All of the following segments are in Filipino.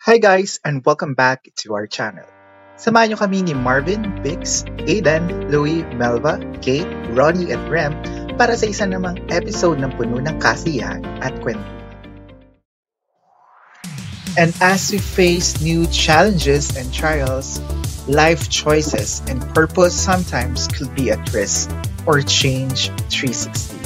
Hi guys and welcome back to our channel. Samahan niyo kami ni Marvin, Bix, Aidan, Louie, Melva, Kate, Ronnie at Rem para sa isa namang episode ng puno ng kasiyahan at kwento. And as we face new challenges and trials, life choices and purpose sometimes could be at risk or change 360.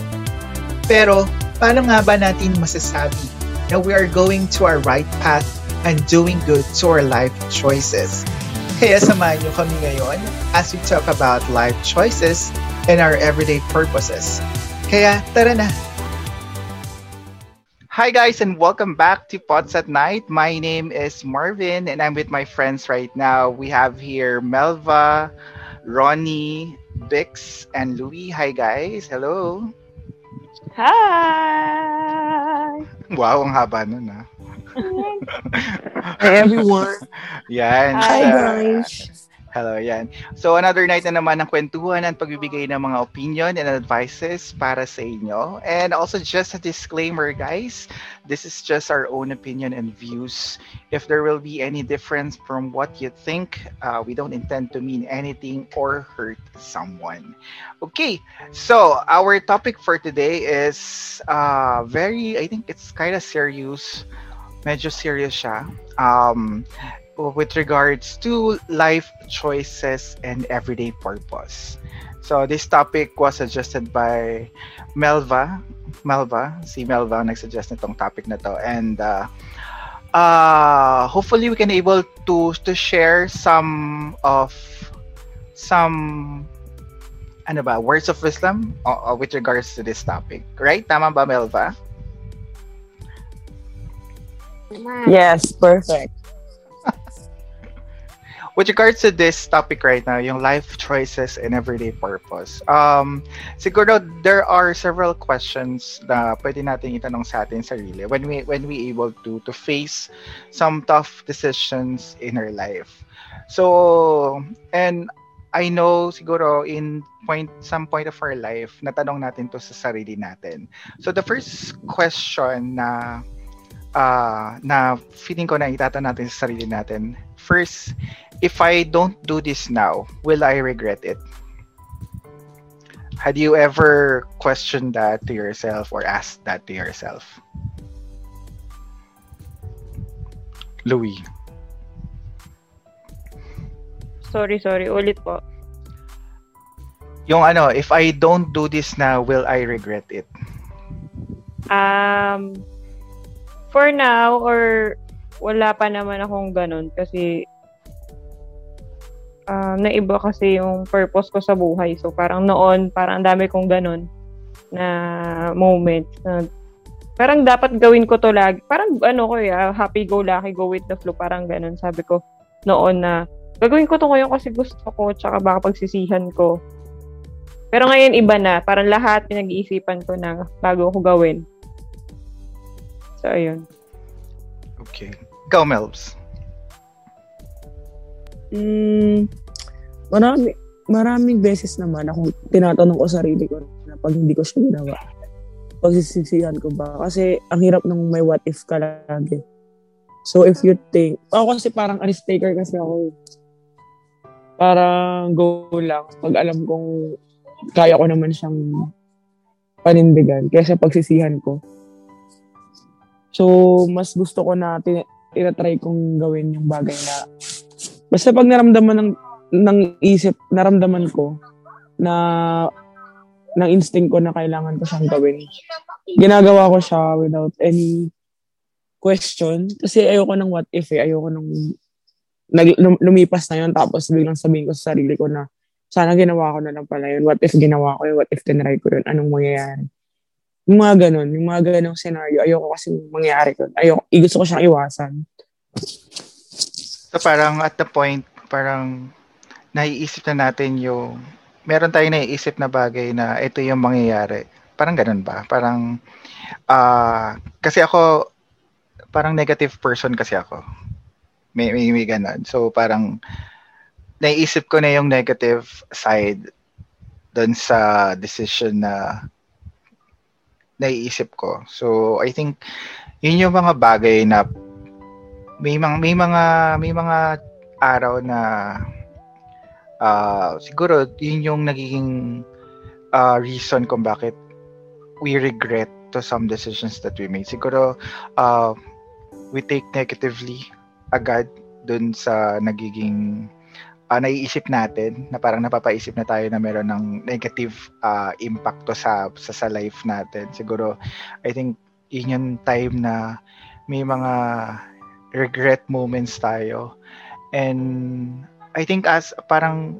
Pero paano nga ba natin masasabi na we are going to our right path and doing good to our life choices? Kaya samahan niyo kami ngayon as we talk about life choices and our everyday purposes. Kaya tara na! Hi guys and welcome back to Pots at Night. My name is Marvin and I'm with my friends right now. We have here Melva, Ronnie, Bix, and Louie. Hi guys. Hello. Hi! Wow, ang haba nun ah. Hi everyone. Yan. Hi, so- guys. Hello, yan. So another night na naman ng kwentuhan at pagbibigay ng mga opinion and advices para sa inyo. And also just a disclaimer guys, this is just our own opinion and views. If there will be any difference from what you think, uh, we don't intend to mean anything or hurt someone. Okay, so our topic for today is uh, very, I think it's kind of serious. Medyo serious siya. Um, with regards to life choices and everyday purpose. So this topic was suggested by Melva. Melva, si Melva nagsuggest nitong topic na to. And uh, uh, hopefully we can able to to share some of some ano ba, words of wisdom uh, uh, with regards to this topic. Right? Tama ba, Melva? Yes, perfect. with regards to this topic right now, yung life choices and everyday purpose, um, siguro there are several questions na pwede natin itanong sa atin sarili when we when we able to to face some tough decisions in our life. So, and I know siguro in point some point of our life natanong natin to sa sarili natin. So the first question na uh, na feeling ko na itatanong natin sa sarili natin. First, if I don't do this now, will I regret it? Had you ever questioned that to yourself or asked that to yourself? Louis. Sorry, sorry. Ulit po. Yung ano, if I don't do this now, will I regret it? Um, for now, or wala pa naman akong ganun kasi um, naiba kasi yung purpose ko sa buhay. So, parang noon, parang ang dami kong ganun na moment na parang dapat gawin ko to lagi. Parang ano ko ya, happy go lucky, go with the flow. Parang ganun. Sabi ko noon na gagawin ko to ngayon kasi gusto ko tsaka baka pagsisihan ko. Pero ngayon iba na. Parang lahat pinag-iisipan ko na bago ko gawin. So, ayun. Okay. Go, Melbs. Mm, marami, maraming beses naman ako tinatanong ko sarili ko na pag hindi ko siya ginawa, pagsisisihan ko ba? Kasi ang hirap ng may what if ka lagi. So if you think, ako kasi parang a risk taker kasi ako. Parang go lang pag alam kong kaya ko naman siyang panindigan kaysa pagsisihan ko. So, mas gusto ko na tin- tinatry kong gawin yung bagay na basta pag naramdaman ng ng isip, naramdaman ko na ng instinct ko na kailangan ko siyang gawin. Ginagawa ko siya without any question. Kasi ayoko ng what if eh. Ayoko nung nag, lum- lumipas na yun tapos biglang sabihin ko sa sarili ko na sana ginawa ko na lang pala yun. What if ginawa ko yun? What if tinry ko yun? Anong mangyayari? Yung mga ganun, yung mga ganung scenario, ayoko kasi mangyari ko. Ayoko, gusto ko siyang iwasan. So parang at the point, parang naiisip na natin yung, meron tayong naiisip na bagay na ito yung mangyayari. Parang ganun ba? Parang, ah, kasi ako, parang negative person kasi ako. May, may, may ganun. So parang, naiisip ko na yung negative side doon sa decision na naiisip ko. So, I think, yun yung mga bagay na may mga may mga may mga araw na uh, siguro yun yung nagiging uh, reason kung bakit we regret to some decisions that we made. Siguro uh, we take negatively agad dun sa nagiging uh, naiisip natin na parang napapaisip na tayo na meron ng negative uh, impact sa, sa sa life natin. Siguro I think yun yung time na may mga regret moments tayo. And I think as parang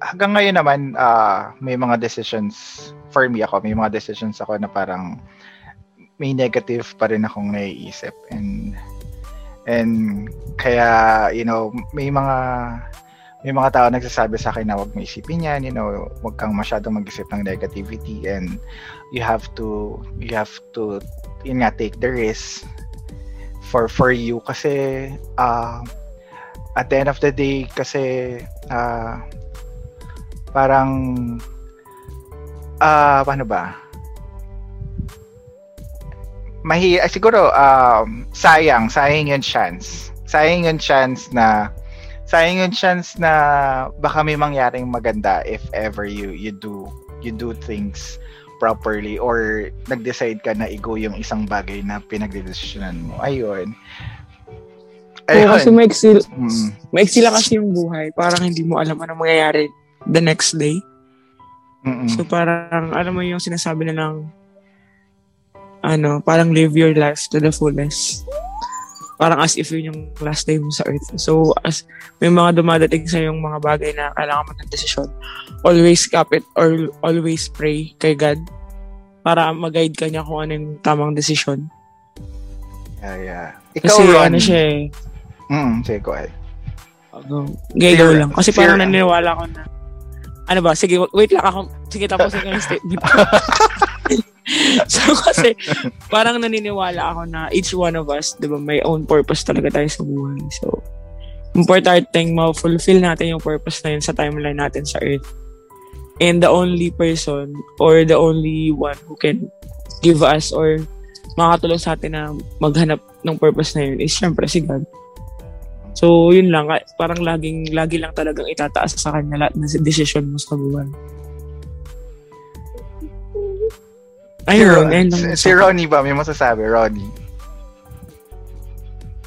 hanggang ngayon naman uh, may mga decisions for me ako, may mga decisions ako na parang may negative pa rin akong naiisip and and kaya you know may mga may mga tao nagsasabi sa akin na wag mo isipin yan, you know, wag kang masyadong mag-isip ng negativity and you have to you have to yun nga take the risk for for you. Kasi uh, at the end of the day kasi uh, parang ah uh, paano ba? Mahi siguro um, sayang sayang yung chance. Sayang yung chance na sayang yung chance na baka may mangyaring maganda if ever you you do you do things properly or nag-decide ka na i-go yung isang bagay na pinagdedesisyonan mo. Ayun. Ayun. Oh, kasi maiksi, mm. maiksi lang kasi yung buhay. Parang hindi mo alam ano mangyayari the next day. Mm-mm. So parang, alam mo yung sinasabi na ng ano, parang live your life to the fullest parang as if yun yung last day mo sa earth. So, as may mga dumadating sa yung mga bagay na kailangan mo ng desisyon, always cap it or always pray kay God para mag-guide ka niya kung ano yung tamang desisyon. Yeah, yeah. Ikaw, Kasi Ron, ano siya eh. Mm, sige, go ahead. Uh, Gayaw lang. Kasi fear, parang naniniwala ko na ano ba? Sige, wait lang ako. Sige, tapos yung statement so kasi parang naniniwala ako na each one of us, 'di ba, may own purpose talaga tayo sa buhay. So importante ma-fulfill natin yung purpose na yun sa timeline natin sa Earth. And the only person or the only one who can give us or makakatulong sa atin na maghanap ng purpose na yun is syempre si God. So, yun lang. Parang laging, lagi lang talagang itataas sa kanya lahat ng decision mo sa buhay. Ayun, si, ayun si, si Ronnie ba? May masasabi, Ronnie.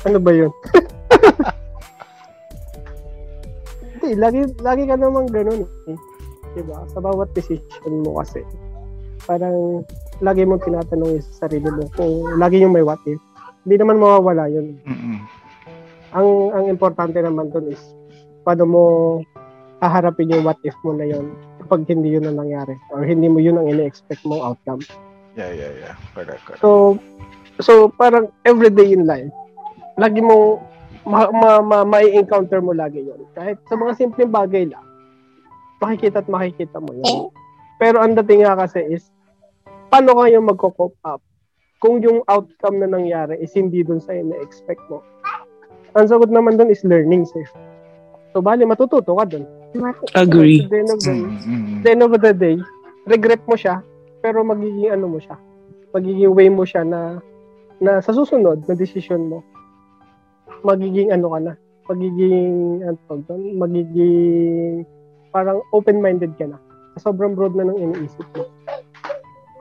Ano ba yun? Hindi, lagi, lagi ka naman ganun eh. Diba? Sa bawat decision mo kasi, parang lagi mong tinatanong yung sarili mo kung lagi yung may what if. Hindi naman mawawala yun. Mm-mm. Ang ang importante naman dun is paano mo haharapin yung what if mo na yun kapag hindi yun ang nangyari or hindi mo yun ang ini-expect mong outcome. Yeah, yeah, yeah. Correct, correct. So, so parang everyday in life, lagi mo ma, ma, ma, ma-encounter mo lagi yun. Kahit sa mga simpleng bagay lang, makikita at makikita mo yun. Pero ang dating nga kasi is, paano kayo magko-cope up kung yung outcome na nangyari is hindi dun sa ina-expect mo? Ang sagot naman dun is learning safe. So, bali, matututo ka dun. Agree. So, the end of the, mm-hmm. the end of the day, regret mo siya, pero magiging ano mo siya, magiging way mo siya na na sa susunod na decision mo, magiging ano ka na, magiging ano doon, magiging parang open-minded ka na. Sobrang broad na ng iniisip mo.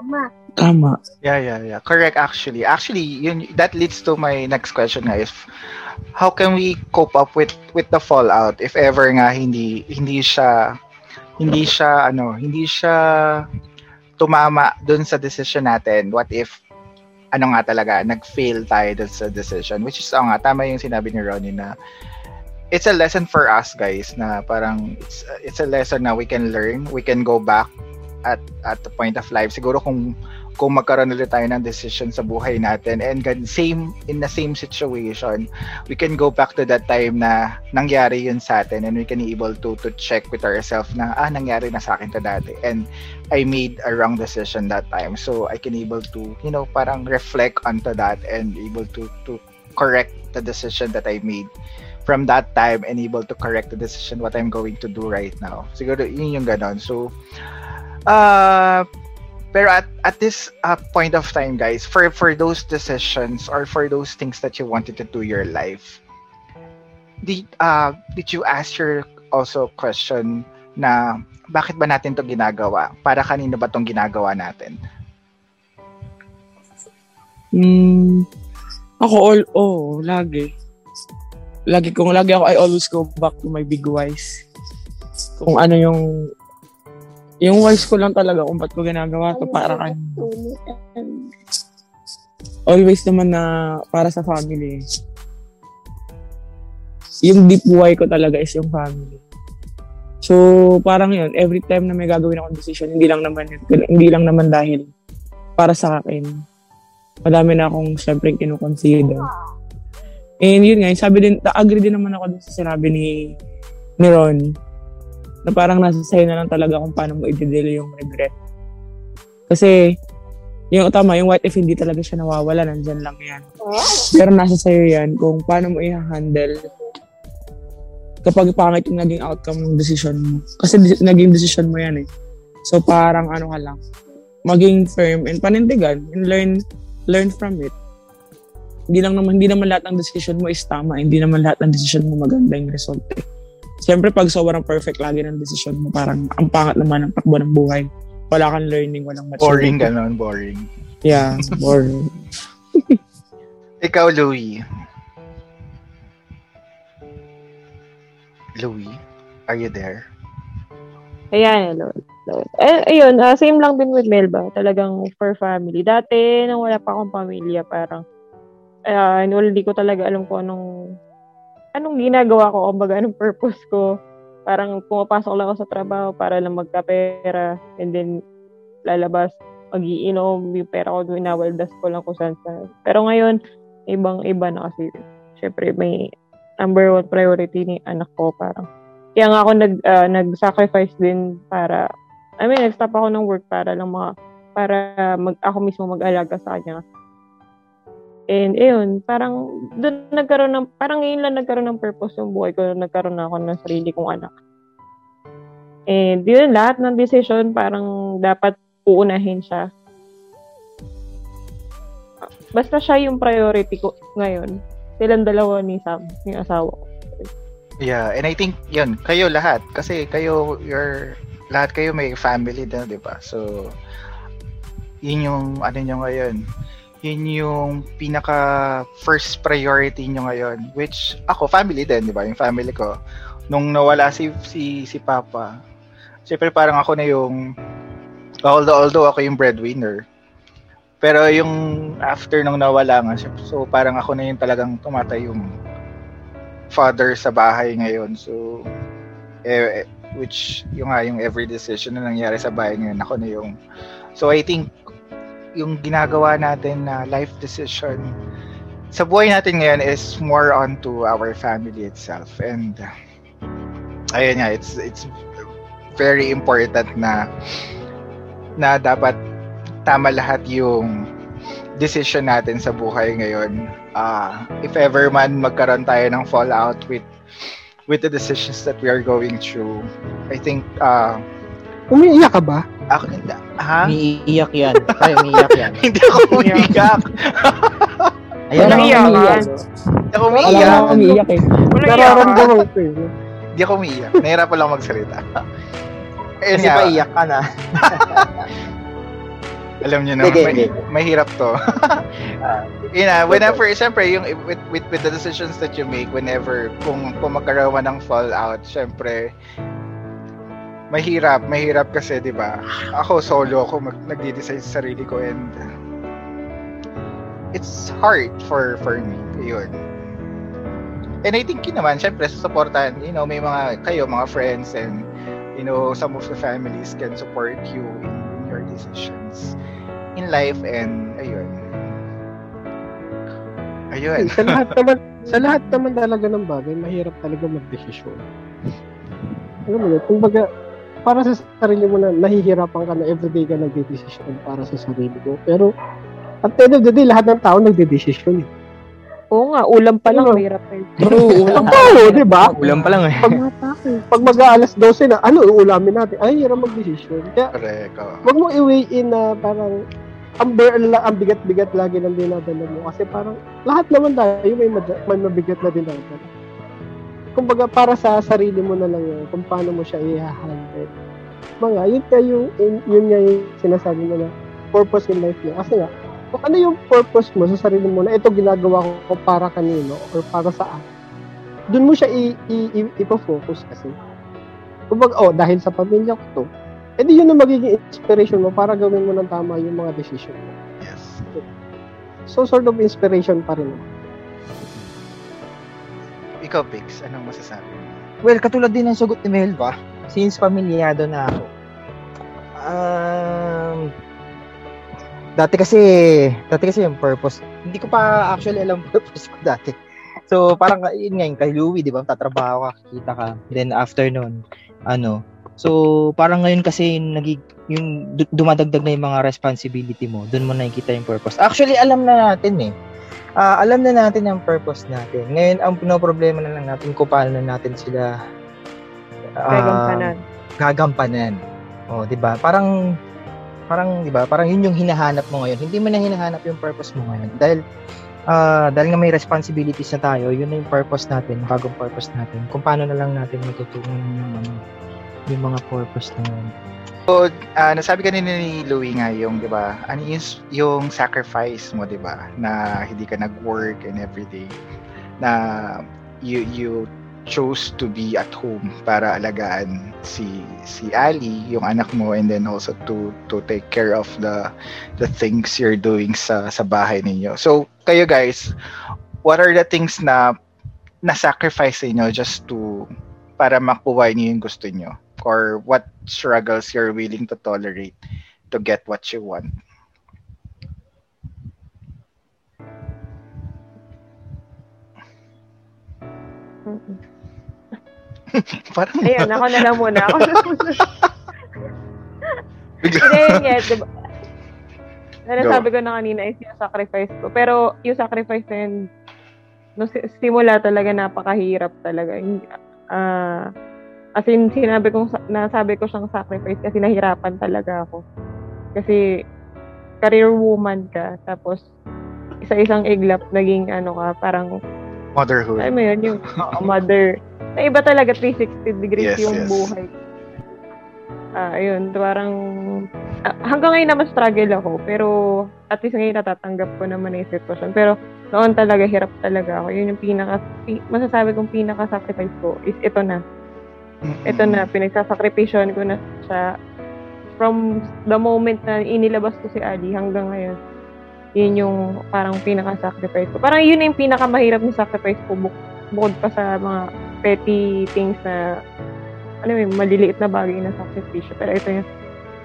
Tama. Tama. Yeah, yeah, yeah. Correct actually. Actually, yun that leads to my next question guys. How can we cope up with with the fallout if ever nga hindi hindi siya hindi siya ano, hindi siya tumama dun sa decision natin, what if ano nga talaga, nag-fail tayo dun sa decision. Which is, oh nga, tama yung sinabi ni Ronnie na it's a lesson for us guys na parang it's, it's a lesson na we can learn, we can go back at at the point of life. Siguro kung kung magkaroon ulit tayo ng decision sa buhay natin. And same in the same situation we can go back to that time na nangyari yun sa atin and we can able to to check with ourselves na ah nangyari na sa akin to dati. And I made a wrong decision that time. So I can able to you know parang reflect onto that and able to to correct the decision that I made from that time and able to correct the decision what I'm going to do right now. Siguro yun yung ganon. So uh pero at, at this uh, point of time, guys, for, for those decisions or for those things that you wanted to do your life, did, uh, did you ask your also question na bakit ba natin to ginagawa? Para kanino ba tong ginagawa natin? Hmm, ako all, oh, lagi. Lagi kung lagi ako, I always go back to my big whys. Kung ano yung, yung whys ko lang talaga kung ba't ko ginagawa to para kan. Always naman na para sa family. Yung deep why ko talaga is yung family. So, parang yun, every time na may gagawin akong decision, hindi lang naman yun, hindi lang naman dahil para sa akin. Madami na akong syempre kinukonsider. And yun nga, sabi din, agree din naman ako sa sinabi ni, ni Ron, na parang nasa sa'yo na lang talaga kung paano mo i-deal yung regret. Kasi, yung tama, yung what if hindi talaga siya nawawala, nandyan lang yan. Pero nasa sa'yo yan kung paano mo i-handle kapag pangit yung naging outcome ng decision mo. Kasi naging decision mo yan eh. So parang ano ka lang, maging firm and panindigan and learn learn from it. Hindi lang naman hindi naman lahat ng decision mo is tama, hindi naman lahat ng decision mo maganda yung result. Eh. Siyempre pag sobrang perfect lagi ng decision mo, parang ang pangat naman ng takbo ng buhay. Wala kang learning, walang maturity. Boring ganon, boring. Yeah, boring. Ikaw, Louie. Louie, are you there? Ayan, hello. hello. Eh, ayun, ah, same lang din with Melba. Talagang for family. Dati, nung wala pa akong pamilya, parang, uh, hindi ko talaga alam kung anong, anong ginagawa ko, kumbaga, anong purpose ko. Parang pumapasok lang ako sa trabaho para lang magkapera, and then, lalabas, magiinom, yung pera ko, winawaldas ko lang kung saan saan. Pero ngayon, ibang-iba na kasi, syempre, may number one priority ni anak ko, parang, kaya nga ako nag, uh, nag-sacrifice din para, I mean, nag-stop ako ng work para lang mga, para mag, ako mismo mag-alaga sa kanya. And, ayun, parang, doon nagkaroon ng, parang ngayon lang nagkaroon ng purpose yung buhay ko, nagkaroon na ako ng sarili kong anak. And, yun, lahat ng decision, parang dapat uunahin siya. Basta siya yung priority ko ngayon. Silang dalawa ni Sam, yung asawa ko. Yeah, and I think yun, kayo lahat kasi kayo your lahat kayo may family din, 'di ba? So yun yung ano nyo ngayon. Yun yung pinaka first priority nyo ngayon, which ako family din, 'di ba? Yung family ko nung nawala si si si Papa. Siyempre parang ako na yung although although ako yung breadwinner. Pero yung after nung nawala nga, so parang ako na yung talagang tumatay yung father sa bahay ngayon. So, eh, which yung nga yung every decision na nangyari sa bahay ngayon, ako na yung So I think yung ginagawa natin na life decision sa buhay natin ngayon is more on to our family itself and ayun nga it's it's very important na na dapat tama lahat yung decision natin sa buhay ngayon. Uh, if ever man magkaroon tayo ng fallout with with the decisions that we are going through, I think uh, Umiiyak ka ba? Ako, ha? Umiiyak yan. Ay, umiiyak yan. Hindi ako umiiyak. Ayan iyakan. umiiyak. Hindi ako Wala umiiyak. na ako umiiyak eh. Wala Nararamdaman ko eh. Hindi ako umiiyak. Nahirapan lang magsalita. Ayun Kasi paiyak ka na. alam niyo na, Hindi, may, hindi. mahirap to. Yun na, whenever, siyempre, yung with, with, with the decisions that you make, whenever, kung, kung magkaroon ng fallout, siyempre, mahirap, mahirap kasi, di ba? Ako, solo ako, mag, nagde-decide sa sarili ko and it's hard for for me. Yun. And I think yun naman, syempre, susuportahan, you know, may mga, kayo, mga friends and, you know, some of the families can support you in, in your decisions in life and, ayun. Ayun. sa lahat naman, sa lahat naman talaga ng bagay, mahirap talaga magdesisyon. Alam mo yun, kumbaga, para sa sarili mo na nahihirapan ka na everyday ka nagdedesisyon para sa sarili mo. Pero, at the end of the day, lahat ng tao nagdedesisyon. Eh. Oo nga, ulam pa lang, Ano? mahirap na yun. Bro, Ang tao, di ba? Ulam pa lang eh. Pag, pag mag-aalas 12 na, ano uulamin natin? Ay, hirap magdesisyon. Kaya, Correct. oo. wag mo i-weigh in na parang ang, ang bigat-bigat lagi ng dinadala mo. Kasi parang lahat naman tayo may, mad- may mabigat na dinadala. Kumbaga para sa sarili mo na lang yun, kung paano mo siya i-handle. Mga, yun nga yung, yun, yun nga yung sinasabi mo na purpose in life mo. Kasi nga, kung ano yung purpose mo sa sarili mo na ito ginagawa ko para kanino or para saan, dun mo siya i- i- i- ipo-focus kasi. Kumbaga, oh, dahil sa pamilya ko to, edi yun ang magiging inspiration mo para gawin mo ng tama yung mga decision mo. Yes. So, sort of inspiration pa rin. Ikaw, Pix, anong masasabi mo? Well, katulad din ng sagot ni Melva, since pamilyado na ako, um, dati kasi, dati kasi yung purpose, hindi ko pa actually alam purpose ko dati. So, parang, yun nga, yung kay Louie, di ba, tatrabaho ka, kikita ka, then after nun, ano, so, parang ngayon kasi yung, nagig, yung du- dumadagdag na yung mga responsibility mo, dun mo nakikita yung purpose. Actually, alam na natin eh, Ah, alam na natin ang purpose natin. Ngayon, ang pinoproblema na lang natin kung paano na natin sila ah, Gagampanan. gagampanan. O, 'di ba? Parang parang 'di ba? Parang 'yun yung hinahanap mo ngayon. Hindi mo na hinahanap yung purpose mo ngayon dahil ah dahil nga may responsibilities na tayo, yun na yung purpose natin, bagong purpose natin. Kung paano na lang natin matutunan yung ano, yung mga purpose na yun. So, ah, nasabi kanina ni Louie nga yung, di ba, ano yung, yung sacrifice mo, di ba, na hindi ka nag-work and everything, na you, you chose to be at home para alagaan si si Ali, yung anak mo, and then also to to take care of the the things you're doing sa sa bahay ninyo. So, kayo guys, what are the things na na-sacrifice niyo just to para makuha niyo yung gusto niyo? Or what struggles you're willing to tolerate to get what you want? Parang Ayun, ako na lang muna. Ako na muna. Hindi, yun yet. Diba? Na nasabi ko na kanina is yung sacrifice ko. Pero yung sacrifice na yun, no, si- simula talaga napakahirap talaga. Ah, as in, sinabi kong, sa- nasabi ko siyang sacrifice kasi nahirapan talaga ako. Kasi, career woman ka, tapos, isa-isang iglap, naging ano ka, parang, Motherhood. alam mo yun, yung mother. Na iba talaga, 360 degrees Yes, yung yes. buhay. Ah, ayun, parang, ah, hanggang ngayon naman struggle ako, pero at least ngayon natatanggap ko naman yung sitwasyon. Pero noon talaga, hirap talaga ako. Yun yung pinaka, pi- masasabi kong pinaka-sacrifice ko is ito na. Mm-mm. Ito na, pinagsasakripisyon ko na siya from the moment na inilabas ko si Ali hanggang ngayon. Yun yung parang pinaka-sacrifice ko. Parang yun yung pinakamahirap na sacrifice ko buk- bukod pa sa mga petty things na ano yun, maliliit na bagay na sakripisyo. Pero ito yung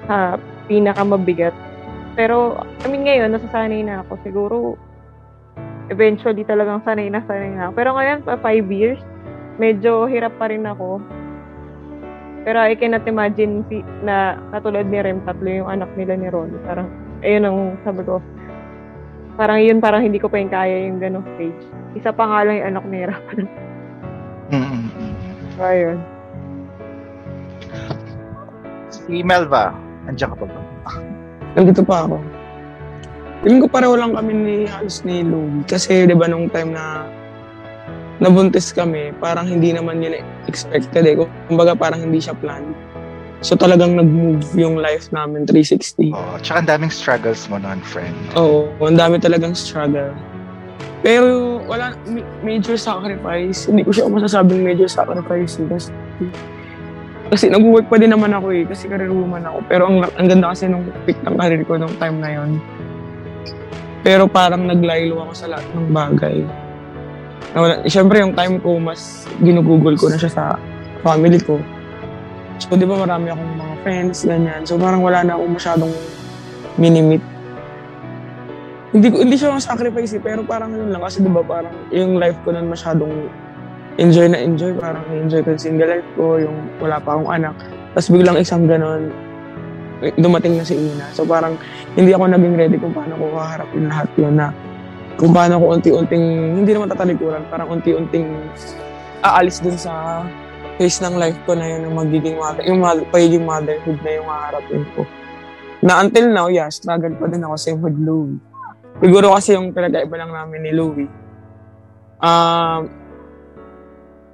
ah, pinakamabigat. Pero, I mean, ngayon, nasasanay na ako. Siguro, eventually talagang sanay na sanay na. Pero ngayon, pa five years, medyo hirap pa rin ako. Pero I cannot imagine si, na katulad ni Rem, tatlo yung anak nila ni Ron. Parang, ayun ang sabi ko. Parang yun, parang hindi ko pa yung kaya yung ganong stage. Isa pa nga lang yung anak ni Rem. Mm-mm. So, ayun. Si Melva, andiyan ka pa ba? Nandito pa ako. Feeling ko pareho lang kami ni halos ni Louie. Kasi, di ba, nung time na nabuntis kami, parang hindi naman yun expected eh. Kumbaga, parang hindi siya planned. So, talagang nag-move yung life namin 360. Oh, tsaka ang daming struggles mo noon, friend. Oo, ang dami talagang struggle. Pero wala, ma- major sacrifice. Hindi ko siya masasabing major sacrifice. eh, Kasi, kasi nag-work pa din naman ako eh. Kasi career woman ako. Pero ang, ang ganda kasi nung pick ng career ko nung time na yon. Pero parang naglaylo ako sa lahat ng bagay. Na wala, Siyempre yung time ko, mas ginugugol ko na siya sa family ko. So, di ba marami akong mga friends, ganyan. So, parang wala na akong masyadong minimit hindi ko hindi siya sacrifice eh, pero parang yun lang kasi 'di ba parang yung life ko nun masyadong enjoy na enjoy, parang enjoy ko yung single life ko, yung wala pa akong anak. Tapos biglang isang ganon, eh, dumating na si Ina. So parang hindi ako naging ready kung paano ko kaharapin lahat yun na kung paano ko unti-unting, hindi naman tatalikuran, parang unti-unting aalis dun sa phase ng life ko na yun, yung magiging mother, yung pagiging motherhood na yung haharapin ko. Na until now, yeah, struggle pa din ako same with Louie. Siguro kasi yung pinag-iba lang namin ni Louie. Um,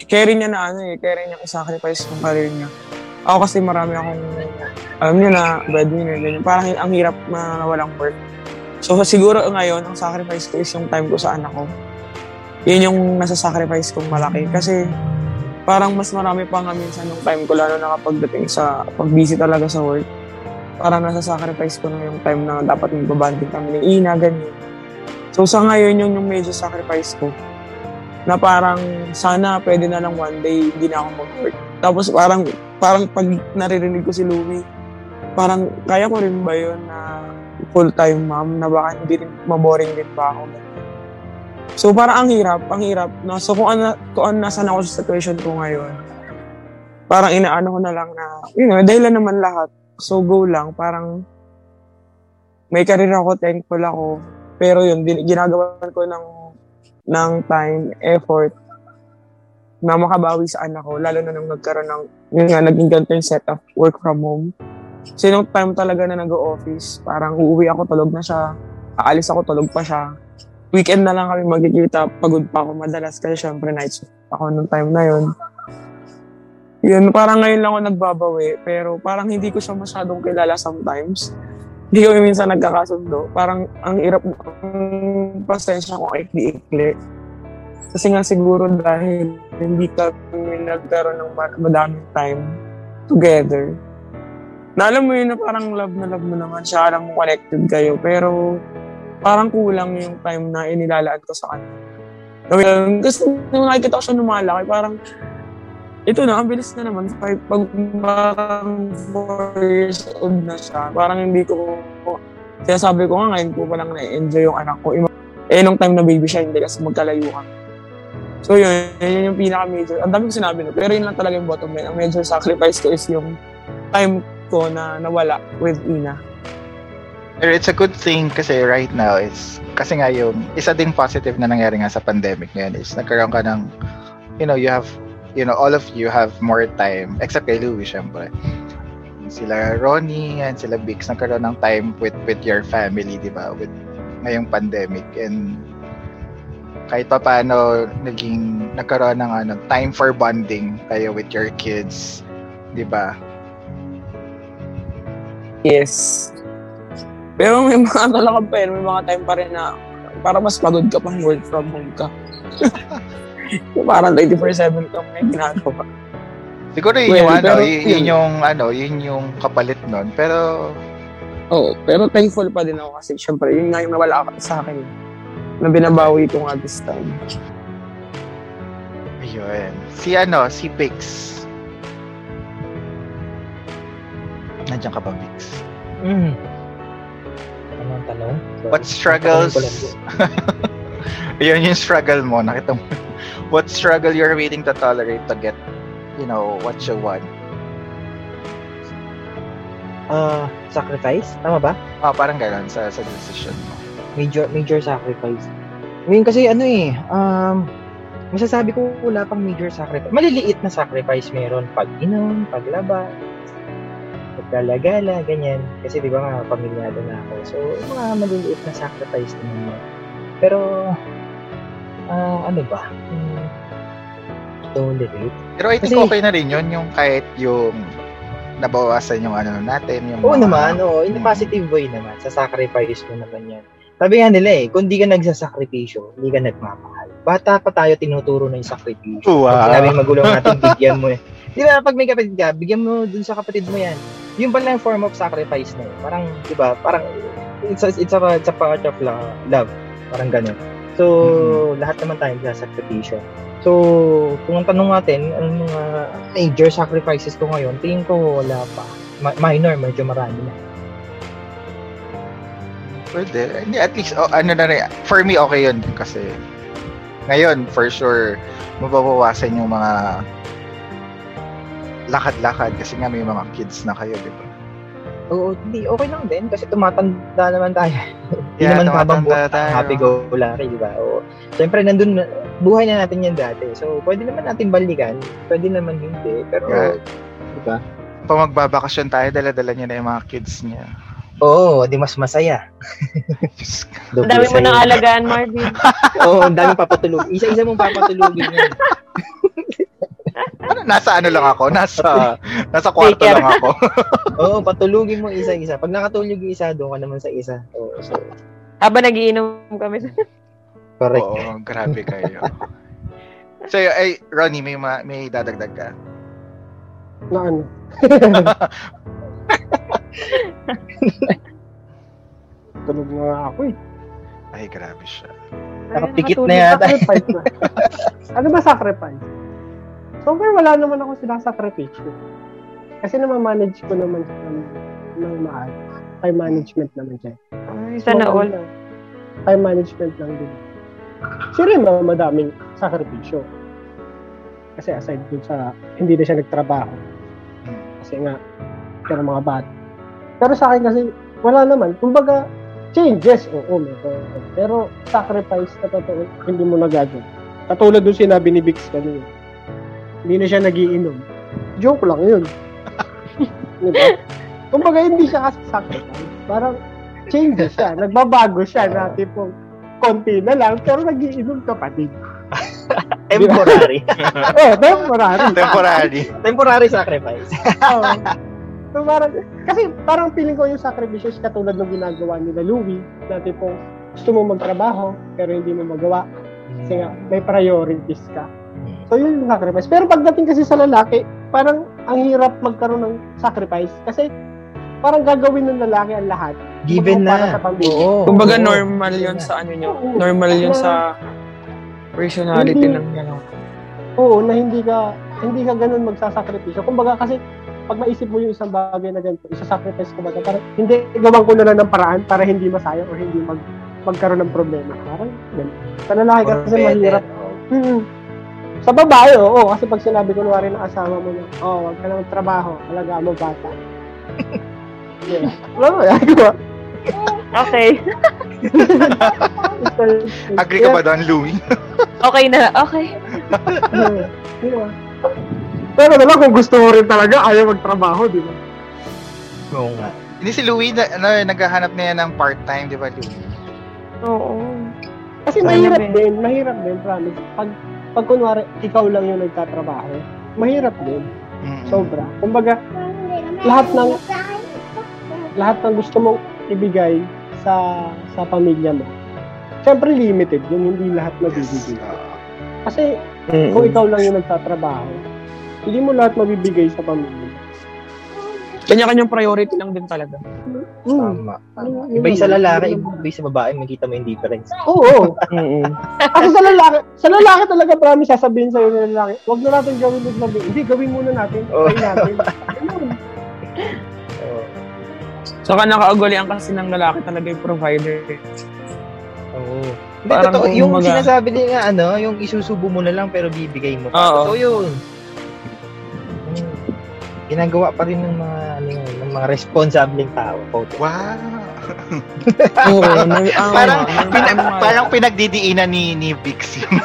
carry niya na ano eh, carry niya i-sacrifice yung career niya. Ako kasi marami akong, alam niyo na, breadwinner, ganyan. Parang ang hirap na walang work. So siguro ngayon, ang sacrifice ko is yung time ko sa anak ko. Yun yung nasa sacrifice kong malaki. Kasi parang mas marami pa nga minsan yung time ko, lalo na kapag dating sa, pag busy talaga sa work. Parang nasa sacrifice ko na yung time na dapat magbabanding kami ni Ina, ganyan. So sa ngayon, yun yung major sacrifice ko na parang sana pwede na lang one day hindi na ako mag-work. Tapos parang parang pag naririnig ko si Louie, parang kaya ko rin ba yun na full-time mom na baka hindi rin maboring din ba ako. So parang ang hirap, ang hirap. No? So kung, ano, kung ano, nasan ako sa situation ko ngayon, parang inaano ko na lang na, you know, dahil naman lahat. So go lang, parang may career ako, thankful ako. Pero yun, ginagawa ko ng ng time, effort na makabawi sa anak ko, lalo na nung nagkaroon ng, yun nga, naging ganito yung setup, work from home. So, yung time talaga na nag-office, parang uuwi ako, tulog na siya, aalis ako, tulog pa siya. Weekend na lang kami magkikita, pagod pa ako madalas, kasi syempre night shift ako nung time na yun. Yun, parang ngayon lang ako nagbabawi, pero parang hindi ko siya masyadong kilala sometimes hindi kami minsan nagkakasundo. Parang ang irap, ang pasensya ko ikli-ikli. Kasi nga siguro dahil hindi kami nagkaroon ng madaming time together. Na alam mo yun na parang love na love mo naman siya, alam mo connected kayo, pero parang kulang yung time na inilalaan ko sa kanya. Kasi nung nakikita ko siya lumalaki, parang ito na, ang bilis na naman. Five, pag parang 4 years old na siya, parang hindi ko, kaya sabi ko nga ngayon ko palang na-enjoy yung anak ko. Eh, nung time na baby siya, hindi kasi magkalayo kami. So yun, yun yung pinaka-major. Ang dami ko sinabi no, pero yun lang talaga yung bottom line. Ang major sacrifice ko is yung time ko na nawala with Ina. It's a good thing kasi right now is kasi nga yung isa ding positive na nangyari nga sa pandemic ngayon is nagkaroon ka ng you know, you have you know, all of you have more time, except kay Louie, syempre. Sila Ronnie and sila Bix, nagkaroon ng time with with your family, di ba? With ngayong pandemic. And kahit pa paano, naging, nagkaroon ng ano, time for bonding kayo with your kids, di ba? Yes. Pero may mga talaga pa yun, may mga time pa rin na para mas pagod ka pang work from home ka. parang 24-7 ka may ginagawa. Siguro yun well, yung ano, yun, yun, yung ano, yun yung kapalit nun. Pero Oo, oh, pero thankful pa din ako kasi syempre yun nga yung nawala sa akin na binabawi ko nga this time. Ayun. Si ano, si Bix. Nandiyan ka ba, Bix? Mm. Ano ang tanong? What struggles? Ayun yung struggle mo. Nakita mo what struggle you're willing to tolerate to get, you know, what you want? Uh, sacrifice? Tama ba? Ah, oh, parang gano'n sa, sa decision mo. Major, major sacrifice. I mean, kasi ano eh, um, masasabi ko wala pang major sacrifice. Maliliit na sacrifice meron. Pag-inom, paglaba, paglalagala, ganyan. Kasi di ba mga pamilyado na ako. So, mga maliliit na sacrifice naman. Pero, uh, ano ba? Um, tolerate. Pero I think Kasi, okay na rin yun, yung kahit yung nabawasan yung ano natin. Yung oo mga, naman, oo. In a hmm. positive way naman. Sa sacrifice mo naman yan. Sabi nga nila eh, kung di ka nagsasakripisyo, hindi ka nagmamahal. Bata pa tayo tinuturo na yung sakripisyo. Wow. Sinabi magulang natin, bigyan mo eh. Di ba, pag may kapatid ka, bigyan mo dun sa kapatid mo yan. Yung pala yung form of sacrifice na yun. Parang, di ba, parang, it's a, it's a, it's a part of love. Parang ganun. So, mm-hmm. lahat naman tayo sakripisyo. So, kung ang tanong natin, ano mga major sacrifices ko ngayon, tingin ko wala pa. Ma- minor, medyo marami na. Pwede. Hindi, at least, oh, ano na rin. For me, okay yun. Kasi, ngayon, for sure, mababawasan yung mga lakad-lakad kasi nga may mga kids na kayo, di ba? Oo, hindi, okay lang din kasi tumatanda naman tayo. Hindi yeah, naman habang buhay, happy go lucky, di ba? O, Siyempre, nandun, buhay na natin yan dati. So, pwede naman natin balikan, pwede naman hindi. Pero, yeah. di ba? Pag magbabakasyon tayo, dala-dala niya na yung mga kids niya. Oo, di mas masaya. Ang dami mo nang alagaan, Marvin. Oo, ang dami papatulog. Isa-isa mong papatulogin yan. Ano, nasa ano lang ako? Nasa, nasa kwarto lang ako. Oo, patulugin mo isa-isa. Pag nakatulog yung isa, doon ka naman sa isa. Oo, so, Habang nagiinom kami sa... correct. Oo, grabe kayo. So, ay, Ronnie, may, ma- may dadagdag ka? Na ano. Tulog na nga ako eh. Ay, grabe siya. Nakapikit na yata. Ano ba sacrifice? So far, wala naman ako sinasakripisyo. Kasi naman-manage ko naman siya ng, ng maayos. Time management naman siya. Ay, sana all. Time management lang din. Siya rin naman madaming sakripisyo. Kasi aside dun sa hindi na siya nagtrabaho. Kasi nga, ng mga bata. Pero sa akin kasi, wala naman. Kumbaga, changes, oo, meron. Pero sacrifice na totoo, hindi mo nagagawa. Katulad dun sinabi ni Bix kanina. Hindi na siya nagiinom. Joke lang yun. diba? Kumbaga, hindi siya kasi sacrifice. Parang, changes siya. Nagbabago siya na tipong konti na lang, pero nagiinom ka pa din. Temporary. Oh, temporary. Temporary. Temporary sacrifice. Oo. so parang, kasi parang feeling ko yung sacrifices katulad ng ginagawa nila Louie, na tipong gusto mo magtrabaho, pero hindi mo magawa. Kasi nga, may priorities ka. So yun yung sacrifice. Pero pagdating kasi sa lalaki, parang ang hirap magkaroon ng sacrifice. Kasi parang gagawin ng lalaki ang lahat. Given Para na. sa pamilya. Oo. Kumbaga normal yun sa ano nyo. Oo. Normal yun Na- sa personality Hindi. ng gano'n. Oo, na hindi ka hindi ka ganun magsasakripisyo. Kumbaga kasi pag maisip mo yung isang bagay na ganito, isa-sacrifice ko ba? Parang hindi, gawan ko na lang ng paraan para hindi masayang o hindi mag, magkaroon ng problema. Parang ganun. Sa lalaki kasi mahirap. Hmm. Sa babae, oo. kasi pag sinabi ko kunwari ng asawa mo na, oh, wag ka na magtrabaho, alagaan mo bata. yeah. Wala mo, ginagawa. Okay. Agree ka ba doon, Louie? Okay na. Okay. Yeah. Pero naman kung gusto mo rin talaga, ayaw magtrabaho, di ba? Oo nga. Hindi si Louie, na, ano, naghahanap na yan ng part-time, di ba, Louie? Oo. Kasi mahirap din. din, mahirap din, promise. Pag, pag kunwari, ikaw lang yung nagtatrabaho, mahirap din. Sobra. Kumbaga, lahat ng lahat ng gusto mong ibigay sa sa pamilya mo. Siyempre limited, yun hindi lahat mabibigay. Kasi kung ikaw lang yung nagtatrabaho, hindi mo lahat mabibigay sa pamilya. Kanya-kanyang priority lang din talaga. Hmm. Tama. tama. Iba yung sa lalaki, iba yung sa babae, makita mo yung difference. Oo. Mm-mm. Kasi sa lalaki, sa lalaki talaga promise sasabihin sa'yo ng lalaki, huwag na natin gawin yung gabi. Hindi, gawin muna natin. Oo. Try natin. Oo. Saka nakaugalian kasi ng lalaki talaga yung provider. Oo. Hindi, Parang totoo. Yung maga- sinasabi nga, ano, yung isusubo mo na lang pero bibigay mo pa. Oo. Totoo yun. Ginagawa pa rin ng mga, ano yun, ng mga responsableng tao. Quote. Wow! Oo. na- ah, parang, ano, pina- ano nga. parang pinagdidiinan ni, ni Vix yun.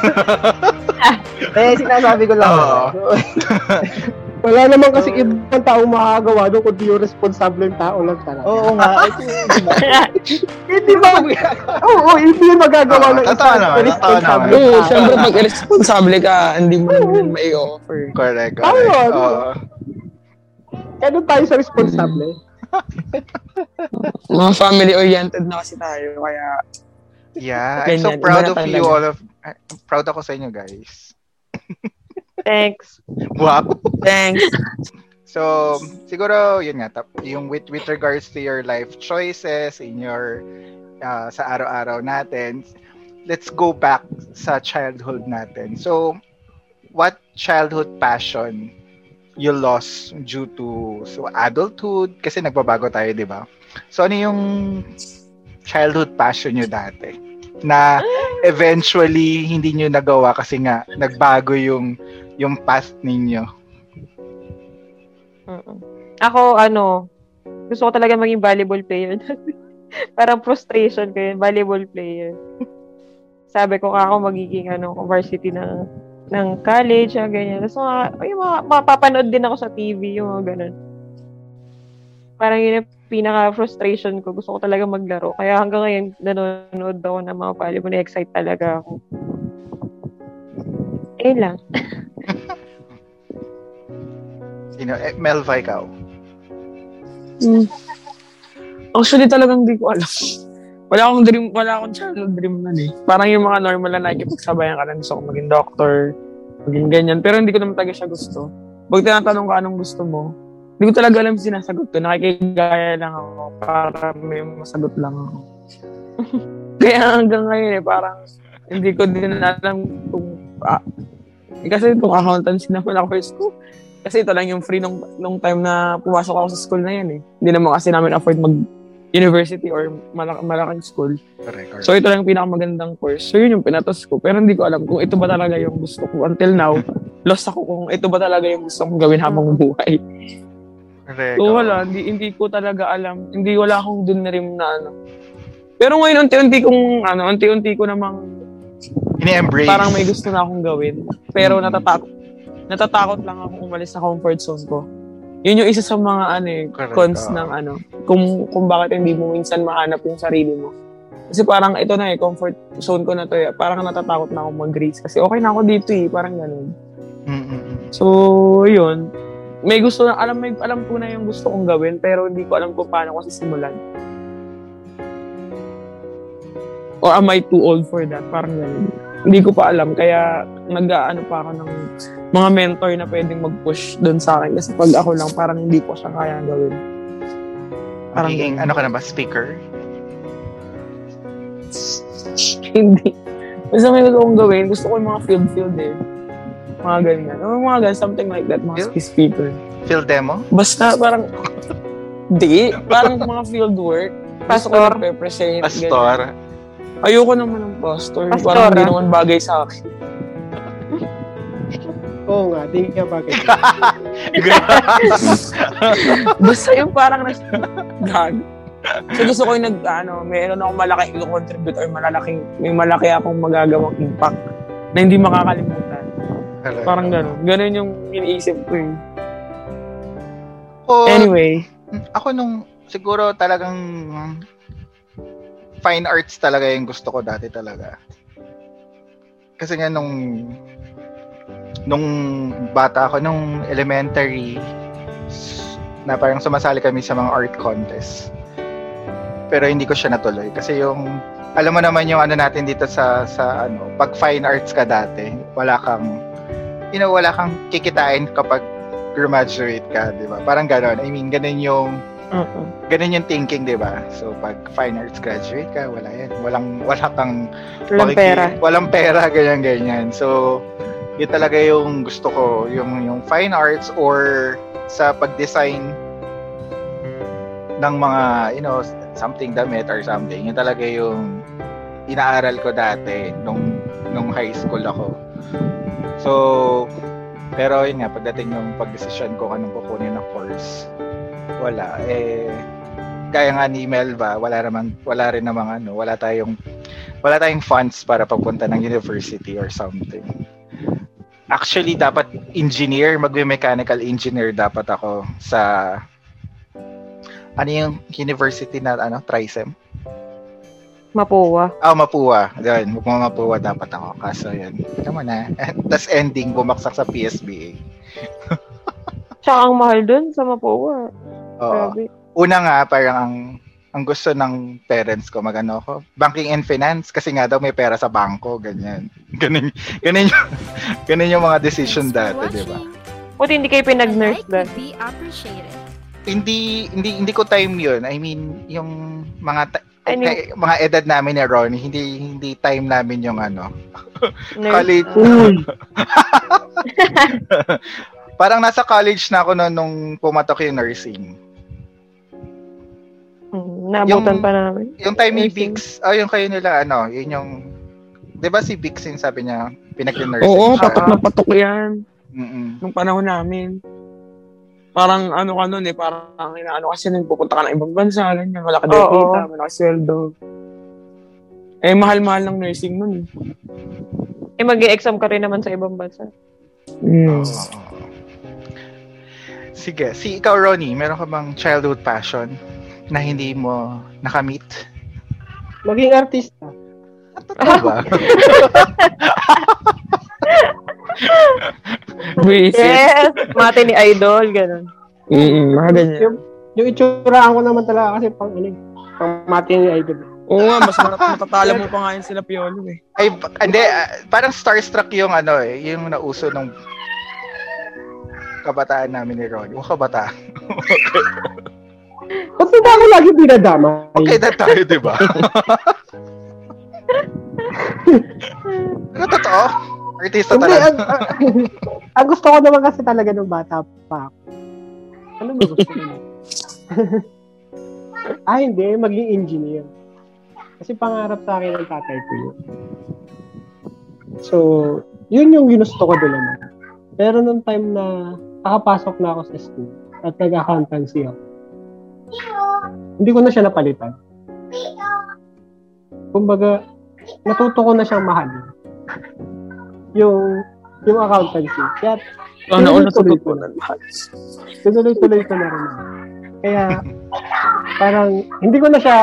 Eh, sinasabi ko lang. Ano. Wala naman kasi ibang taong makakagawa doon kundi yung responsableng tao lang talaga. Oo nga. Ba? Hindi ba? Oo, hindi yung magagawa ng totoo isang naman, totoo Oo, tao. syempre pag irresponsible ka, hindi mo naman may offer. correct, correct. Oo. Kaya doon tayo sa responsable. Mga family-oriented na kasi tayo, kaya Yeah, I'm so proud of na you all of I'm proud ako sa inyo guys. Thanks. Wow. thanks. So, siguro yun nga tap, yung with with regards to your life choices in your uh, sa araw-araw natin. Let's go back sa childhood natin. So, what childhood passion you lost due to so adulthood kasi nagbabago tayo, 'di ba? So ano yung childhood passion nyo dati na eventually hindi nyo nagawa kasi nga nagbago yung yung path ninyo. Ako, ano, gusto ko talaga maging volleyball player. Parang frustration ko yun, volleyball player. Sabi ko ako magiging ano, varsity ng ng college, ah, ganyan. Tapos mga, yung mga, mapapanood din ako sa TV, yung mga ganun. Parang yun yung pinaka-frustration ko. Gusto ko talaga maglaro. Kaya hanggang ngayon, nanonood ako ng mga volleyball. Na-excite talaga ako. Eh lang. Sino? Eh, Melva, ikaw. Hmm. Actually, talagang di ko alam. Wala akong dream, wala akong childhood dream nun eh. Parang yung mga normal na nakikipagsabayan ka lang gusto ko maging doctor, maging ganyan. Pero hindi ko naman talaga siya gusto. Pag tinatanong ka anong gusto mo, hindi ko talaga alam sinasagot ko. Nakikigaya lang ako para may masagot lang ako. Kaya hanggang ngayon eh, parang hindi ko din alam kung... Ah, eh, kasi itong accountancy naman ako first ko. Kasi ito lang yung free nung, nung time na pumasok ako sa school na yan eh. Hindi naman kasi namin afford mag university or malak- malaking school. Correct. So ito lang yung pinakamagandang course. So yun yung pinatos ko. Pero hindi ko alam kung ito ba talaga yung gusto ko. Until now, lost ako kung ito ba talaga yung gusto kong gawin habang buhay. Correct. So wala, hindi, hindi ko talaga alam. Hindi wala akong dun na rin na ano. Pero ngayon, unti-unti kong, ano, unti-unti ko namang Ini-embrace. parang may gusto na akong gawin. Pero Mm. natatakot. Natatakot lang akong umalis sa comfort zone ko. Yun yung isa sa mga ano eh, Correct, cons ng ano, kung, kung bakit hindi mo minsan mahanap yung sarili mo. Kasi parang ito na eh, comfort zone ko na to eh. Parang natatakot na akong mag-raise. Kasi okay na ako dito eh, parang ganun. Mm-mm. So, yun. May gusto na, alam, may, alam ko na yung gusto kong gawin, pero hindi ko alam kung paano ko sisimulan. Or am I too old for that? Parang ganun. Hindi ko pa alam. Kaya nag-ano pa ako ng mga mentor na pwedeng mag-push doon sa akin. Kasi pag ako lang, parang hindi ko siya kaya gawin. Parang Magiging, ano ka na ba, speaker? hindi. Gusto kong gawin. Gusto ko yung mga field-field eh. Mga ganyan. Yung mga ganyan, something like that. Mga Field? speaker. Field demo? Basta parang, di, parang mga field work. Gusto ko Pastor. nagpe-present. ganyan. Ayoko naman ng pastor. Pastor, parang hindi naman bagay sa akin. Oo nga, di ka bagay. Basta yung parang nas... Gag. So gusto ko yung nag, ano, meron akong malaki i-contribute or malalaking, may malaki akong magagawang impact na hindi makakalimutan. Correct. Parang gano'n. Gano'n yung iniisip ko eh. Oh, Anyway, ako nung siguro talagang fine arts talaga yung gusto ko dati talaga. Kasi nga nung nung bata ako, nung elementary, na parang sumasali kami sa mga art contest. Pero hindi ko siya natuloy kasi yung alam mo naman yung ano natin dito sa sa ano, pag fine arts ka dati, wala kang you know, wala kang kikitain kapag graduate ka, 'di ba? Parang gano'n. I mean, ganun yung uh ganun yung thinking, 'di ba? So pag fine arts graduate ka, wala 'yan. Walang wala kang Walang makiki- pera. Walang pera ganyan ganyan. So yun talaga yung gusto ko, yung yung fine arts or sa pag-design ng mga, you know, something damit or something. Yun talaga yung inaaral ko dati nung nung high school ako. So, pero yun nga, pagdating ng pagdesisyon ko anong kukunin na course, wala. Eh, kaya nga ni Melva, wala naman, wala rin namang ano, wala tayong, wala tayong funds para papunta ng university or something. Actually, dapat engineer, magme-mechanical engineer dapat ako sa, ano yung university na, ano, Trisem? Mapuwa. Ah, Mapua. Doon, Mapua dapat ako. Kaso yun, tama na. Tapos ending, bumaksak sa PSBA. Tsaka ang mahal dun sa Mapuwa. Oo. Grabe. una nga parang ang ang gusto ng parents ko magano ko banking and finance kasi nga daw may pera sa bangko ganyan. Ganun ganun yung, ganun yung mga decision dati di ba? Buti hindi kayo pinag-nurse like be appreciated. hindi hindi hindi ko time yun. I mean yung mga ta- eh, mga edad namin ni Ronnie hindi hindi time namin yung ano. College. Parang nasa college na ako noon nung pumatok yung nursing naabutan Yung- pa namin. Yung time ni. Bix, oh, yung kayo nila, ano, yun yung, di ba si Bix yung sabi niya, pinag-nursing oo, siya? patok na patok yan. Mm-mm. Nung panahon namin. Parang ano ka nun eh, parang inaano kasi nung pupunta ka ng ibang bansa, ganyan, wala ka daw kita, wala ka sweldo. Eh, mahal-mahal ng nursing nun Eh, mag exam ka rin naman sa ibang bansa. eh. Mm. Oo. Sige, si ikaw, Ronnie, meron ka bang childhood passion na hindi mo nakamit? Maging artista. Totoo ba? Visit. Yes! Mati ni Idol, ganun. Mm, mga ganyan. Yung, yung itsura ko naman talaga kasi pang ano, eh, pang mati ni idol. Oo nga, mas mat- matatala mo pa nga yun sila Piolo eh. Ay, hindi, ah, parang starstruck yung ano eh, yung nauso ng kabataan namin ni Ron. Yung kabataan. Ba't ba ako lagi pinadama? Okay na tayo, di ba? Pero totoo. Artista Hindi, talaga. ang, ang, ang gusto ko naman kasi talaga nung bata pa ako. Ano ba gusto ko? ah, hindi. Maging engineer. Kasi pangarap sa akin ng tatay ko yun. So, yun yung ginusto ko doon naman. Pero nung time na nakapasok na ako sa school at nag-accountancy ako, hindi ko na siya napalitan. Kumbaga, natuto ko na siyang mahalin. Yung yung accountancy. Kaya Sana all Tuloy-tuloy ko. natututunan lahat. tuloy-tuloy ko na rin. Kaya, parang, hindi ko na siya,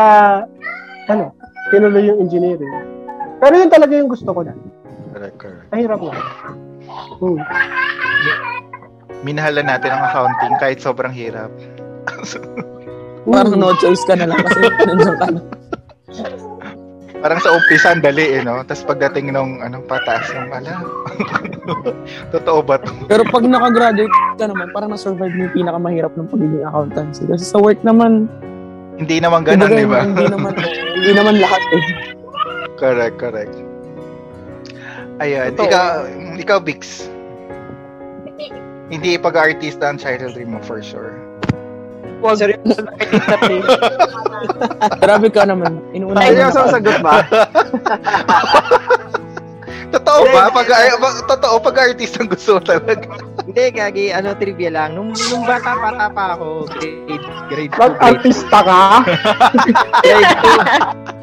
ano, tinuloy yung engineering. Pero yun talaga yung gusto ko na. Correct, correct. Mahirap nga. Hmm. Minahalan natin ang accounting kahit sobrang hirap. Parang no choice ka na lang kasi nandiyan ka na. Parang sa umpisa, ang dali eh, no? Tapos pagdating nung anong pataas ng ala. Totoo ba to? Pero pag nakagraduate ka naman, parang na-survive mo yung pinakamahirap ng pagiging accountancy. Kasi sa work naman, Hindi naman ganun, di ba? hindi naman, hindi naman lahat eh. correct, correct. Ayan, Totoo. ikaw, ikaw, Bix. Hindi pag-artista ang childhood dream mo for sure. Huwag Grabe ka naman. Inuuna yung na. sagot ba? Totoo ba? Pag, ay, ba- totoo, pag-artista ang gusto mo talaga. Hindi, gagi, ano, trivia lang. Nung, nung bata-bata pa ako, grade, grade 2, grade, Mag-artista ka? grade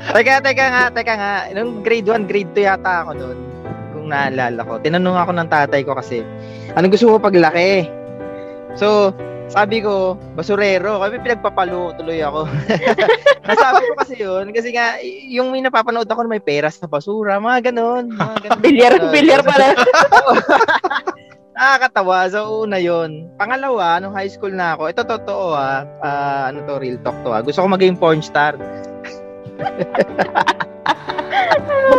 2. teka, teka nga, teka nga. Nung grade 1, grade 2 yata ako noon. Kung naalala ko. Tinanong ako ng tatay ko kasi, anong gusto mo paglaki? So, sabi ko, basurero. Kami pinagpapalo tuloy ako. Nasabi ko kasi yun, kasi nga, yung may napapanood ako na may pera sa basura, mga ganon. Mga ganon. Bilyar, bilyar pala. Nakakatawa. So, una yon Pangalawa, nung high school na ako, ito totoo ah, ah, ano to, real talk to ah. Gusto ko maging porn star.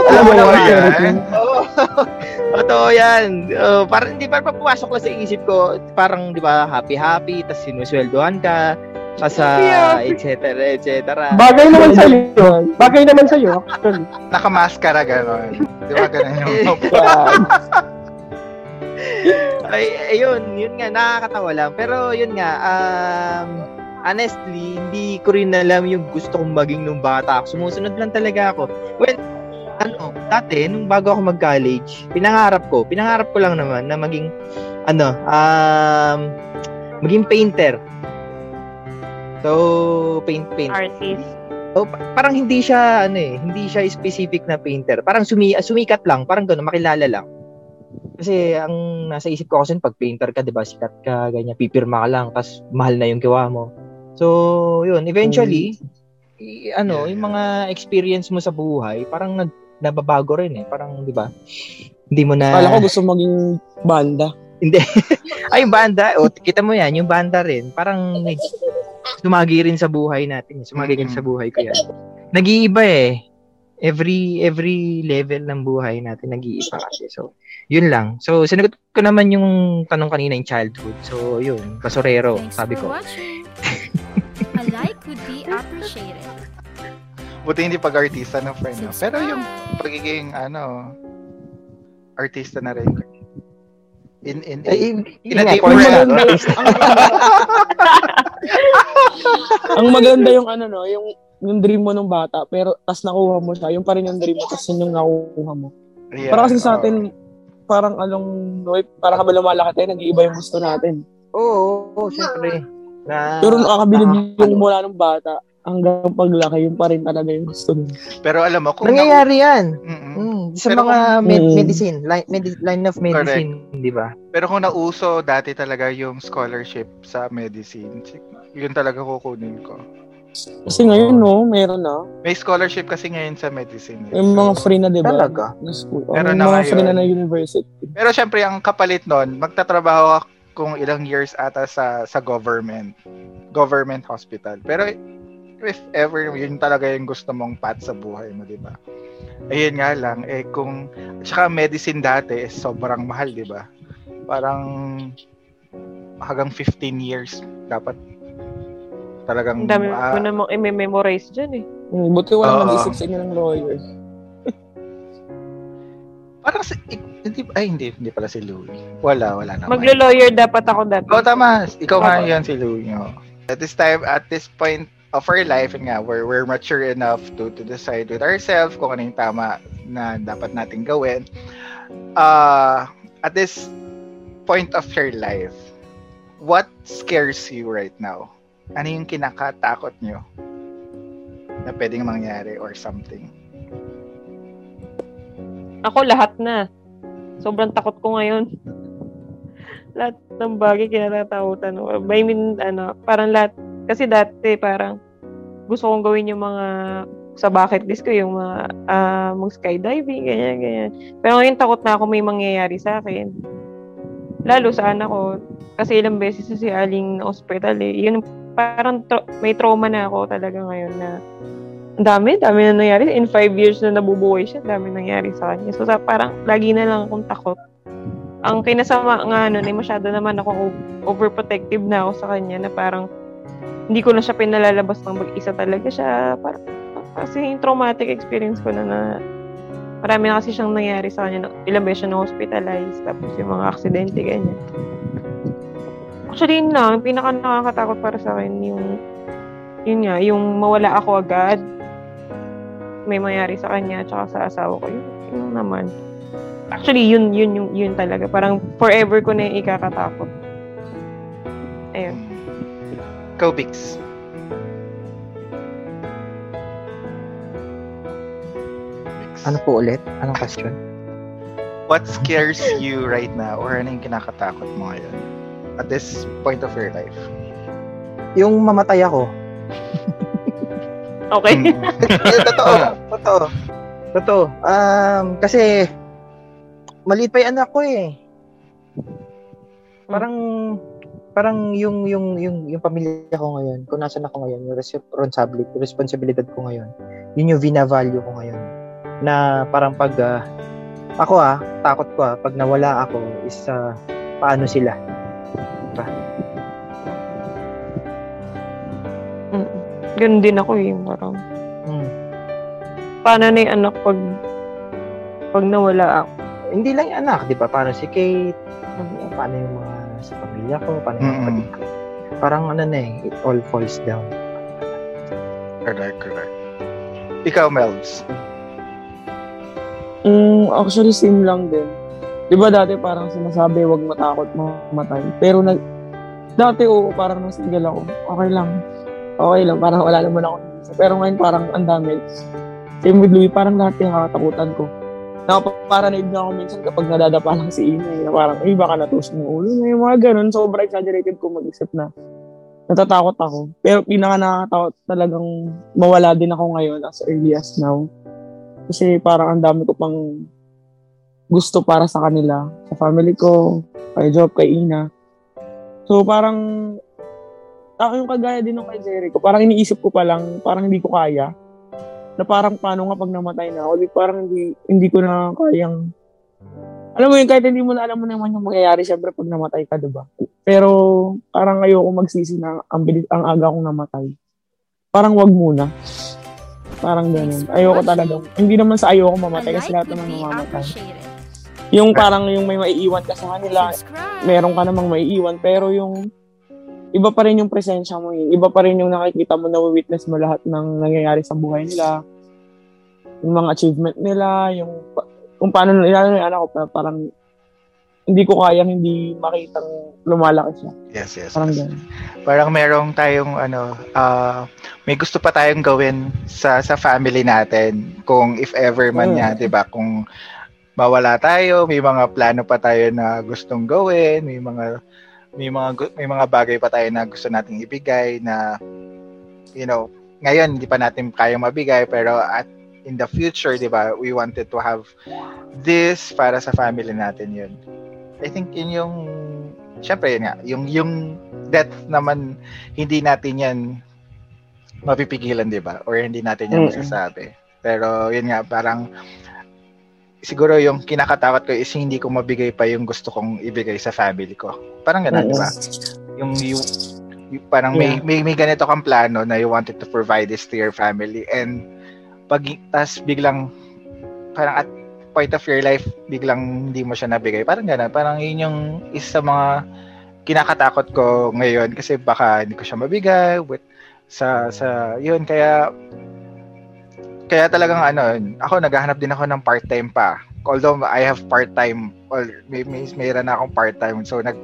Alam mo yan. Oo. totoo yan. Uh, parang hindi pa papasok lang sa isip ko, parang di ba, happy-happy, tapos sinusweldohan ka, sa et cetera, et cetera. Bagay naman sa iyo. Bagay naman sa iyo. Actually. Nakamaskara, gano'n. Di ba ganun yung... Ay, ayun, yun nga, nakakatawa lang. Pero yun nga, um, honestly, hindi ko rin alam yung gusto kong maging nung bata ako. Sumusunod lang talaga ako. Well, ano, dati, nung bago ako mag-college, pinangarap ko, pinangarap ko lang naman na maging, ano, um, maging painter. So, paint, paint. Artist. Oh, pa- parang hindi siya, ano eh, hindi siya specific na painter. Parang sumi, sumikat lang, parang gano'n, makilala lang. Kasi ang nasa isip ko kasi pag painter ka, 'di ba, sikat ka, ganyan, pipirma ka lang, tapos mahal na yung gawa mo. So, yun, eventually, i- ano, yung mga experience mo sa buhay, parang nag nababago rin eh. Parang, 'di ba? Hindi mo na Kala ko gusto maging banda. Ay, yung banda, o kita mo 'yan, yung banda rin, parang nag sumagi rin sa buhay natin. eh. Sumagi rin sa buhay ko 'yan. Nag-iiba eh. Every every level ng buhay natin nag-iiba kasi. So, yun lang. So, sinagot ko naman yung tanong kanina yung childhood. So, yun, basurero, sabi ko. A would be appreciated. Buti hindi pag-artista ng friend. No? Pero yung pagiging, ano, artista na rin. In, in, Eh, in, Ay, in- in a yun nga, deeper level. star. Ang maganda yung ano no, yung yung dream mo nung bata, pero tas nakuha mo siya, yung pa rin yung dream mo, tas yun yung nakuha mo. Yeah, Para kasi sa atin, parang along, no, parang habang lumalaki tayo, nag-iiba yung gusto natin. Oo, oo, syempre. Na, Pero nakakabilib nakaka- yung mula nung bata hanggang paglaki, yung pa rin talaga yung gusto mo. Pero alam mo, kung Nangyayari yan. Mm-mm. Mm, sa Pero mga kung- med- Mm. medicine, line, medi- line of medicine, di ba? Pero kung nauso dati talaga yung scholarship sa medicine, yun talaga kukunin ko. Kasi ngayon, no, meron na. May scholarship kasi ngayon sa medicine. eh. Yung mga free na, di ba? Talaga? Na school. Meron may na mga ngayon. free na na university. Pero syempre, ang kapalit nun, magtatrabaho ka kung ilang years ata sa sa government. Government hospital. Pero if ever, yun talaga yung gusto mong path sa buhay mo, di ba? Ayun nga lang, eh kung, tsaka medicine dati, is sobrang mahal, di ba? Parang hanggang 15 years dapat talagang Ang dami ah, ko namang i-memorize dyan eh. Hmm, buti wala Oo. mag-isip sa inyo ng lawyer. Parang si, ik- hindi, ay hindi, hindi pala si Louie. Wala, wala naman. Maglo-lawyer dapat ako dati. Oh, tama. Ikaw nga Tama. yan si Louie. no? At this time, at this point of our life, nga, we're, we're mature enough to to decide with ourselves kung ano yung tama na dapat natin gawin. Uh, at this point of your life, what scares you right now? Ano yung kinakatakot nyo na pwedeng mangyari or something? Ako lahat na. Sobrang takot ko ngayon. lahat ng bagay kinatatakutan. I mean, ano, parang lahat. Kasi dati parang gusto kong gawin yung mga sa bucket list ko, yung mga ah, mag skydiving, ganyan, ganyan. Pero ngayon takot na ako may mangyayari sa akin. Lalo sa anak ko. Kasi ilang beses na si Aling na hospital eh. Yun, parang tra- may trauma na ako talaga ngayon na dami, dami na nangyari. In five years na nabubuhay siya, dami nangyari sa kanya. So, sa, parang lagi na lang akong takot. Ang kinasama nga nun, eh, masyado naman ako overprotective na ako sa kanya na parang hindi ko na siya pinalalabas ng mag-isa talaga siya. Parang, kasi yung traumatic experience ko na na marami na kasi siyang nangyari sa kanya. Ilang beses siya na-hospitalize, tapos yung mga aksidente, ganyan. Actually, yun lang. Pinaka nakakatakot para sa akin, yung yun nga, yung mawala ako agad, may mangyari sa kanya tsaka sa asawa ko. Yun, yun naman. Actually, yun, yun, yun, yun talaga. Parang forever ko na yung ikakatakot. Ayun. Go. Bix. Ano po ulit? Anong question? What scares you right now or ano yung kinakatakot mo ngayon at this point of your life? Yung mamatay ako. Okay. Mm. Eh, totoo. totoo. Totoo. Um, kasi, maliit pa yung anak ko eh. Parang, parang yung, yung, yung, yung pamilya ko ngayon, kung nasan ako ngayon, yung responsibility, responsibilidad ko ngayon, yun yung vina-value ko ngayon. Na parang pag, ah, ako ah, takot ko ah, pag nawala ako, is ah, paano sila? Ganun din ako eh. Parang, Hmm. paano na yung anak pag pag nawala ako? Hindi lang yung anak, di ba? Paano si Kate? Paano yung mga sa pamilya ko? Paano yung Mm-mm. kapatid ko? Parang ano na eh, it all falls down. Correct, correct. Ikaw, Melvs. Mm, actually, same lang din. Di ba dati parang sinasabi, wag matakot mamatay. Pero nag, dati oo, parang single ako, okay lang. Okay lang, parang wala naman ako. Pero ngayon parang ang dami. Same with Louie, parang lahat yung nakatakutan ko. Napaparanoid na ako minsan kapag nadadapa lang si Ina. eh, na parang, ay baka natusok ng ulo yung mga ganun. Sobrang exaggerated ko mag-isip na natatakot ako. Pero pinaka nakakatakot talagang mawala din ako ngayon as early as now. Kasi parang ang dami ko pang gusto para sa kanila, sa family ko, kay Job, kay Ina. So parang ako yung kagaya din ng kay Jericho, parang iniisip ko pa lang, parang hindi ko kaya. Na parang paano nga pag namatay na ako, parang hindi, hindi ko na kayang alam mo yun, kahit hindi mo na alam mo naman yung mangyayari, syempre pag namatay ka, diba? Pero parang ayoko magsisi na ang, bilis, ang aga kong namatay. Parang wag muna. Parang ganun. Ayoko talaga. Hindi naman sa ayoko mamatay kasi lahat naman mamamatay. Yung parang yung may maiiwan ka sa kanila, meron ka namang maiiwan, pero yung iba pa rin yung presensya mo eh. Iba pa rin yung nakikita mo, na-witness mo lahat ng nangyayari sa buhay nila. Yung mga achievement nila, yung kung paano nila yung anak ko, pa- parang hindi ko kayang hindi makitang lumalaki siya. Yes, yes. Parang yes. ganun. Parang merong tayong ano, ah, may gusto pa tayong gawin sa sa family natin kung if ever man Mm. yan, 'di ba? Kung mawala tayo, may mga plano pa tayo na gustong gawin, may mga may mga may mga bagay pa tayo na gusto nating ibigay na you know, ngayon hindi pa natin kaya mabigay pero at in the future, 'di ba? We wanted to have this para sa family natin 'yun. I think yun yung syempre yun nga, yung yung death naman hindi natin 'yan mapipigilan, 'di ba? Or hindi natin 'yan masasabi. Pero yun nga parang siguro yung kinakatakot ko is hindi ko mabigay pa yung gusto kong ibigay sa family ko. Parang ganun, di ba? Yung, yung, yung parang may, may may ganito kang plano na you wanted to provide this to your family and pag tas biglang parang at point of your life biglang hindi mo siya nabigay. Parang gano'n. Parang yun yung isa sa mga kinakatakot ko ngayon kasi baka hindi ko siya mabigay with sa sa yun kaya kaya talagang ano ako naghahanap din ako ng part-time pa. Although I have part-time or may, may mayroon na akong part-time. So nag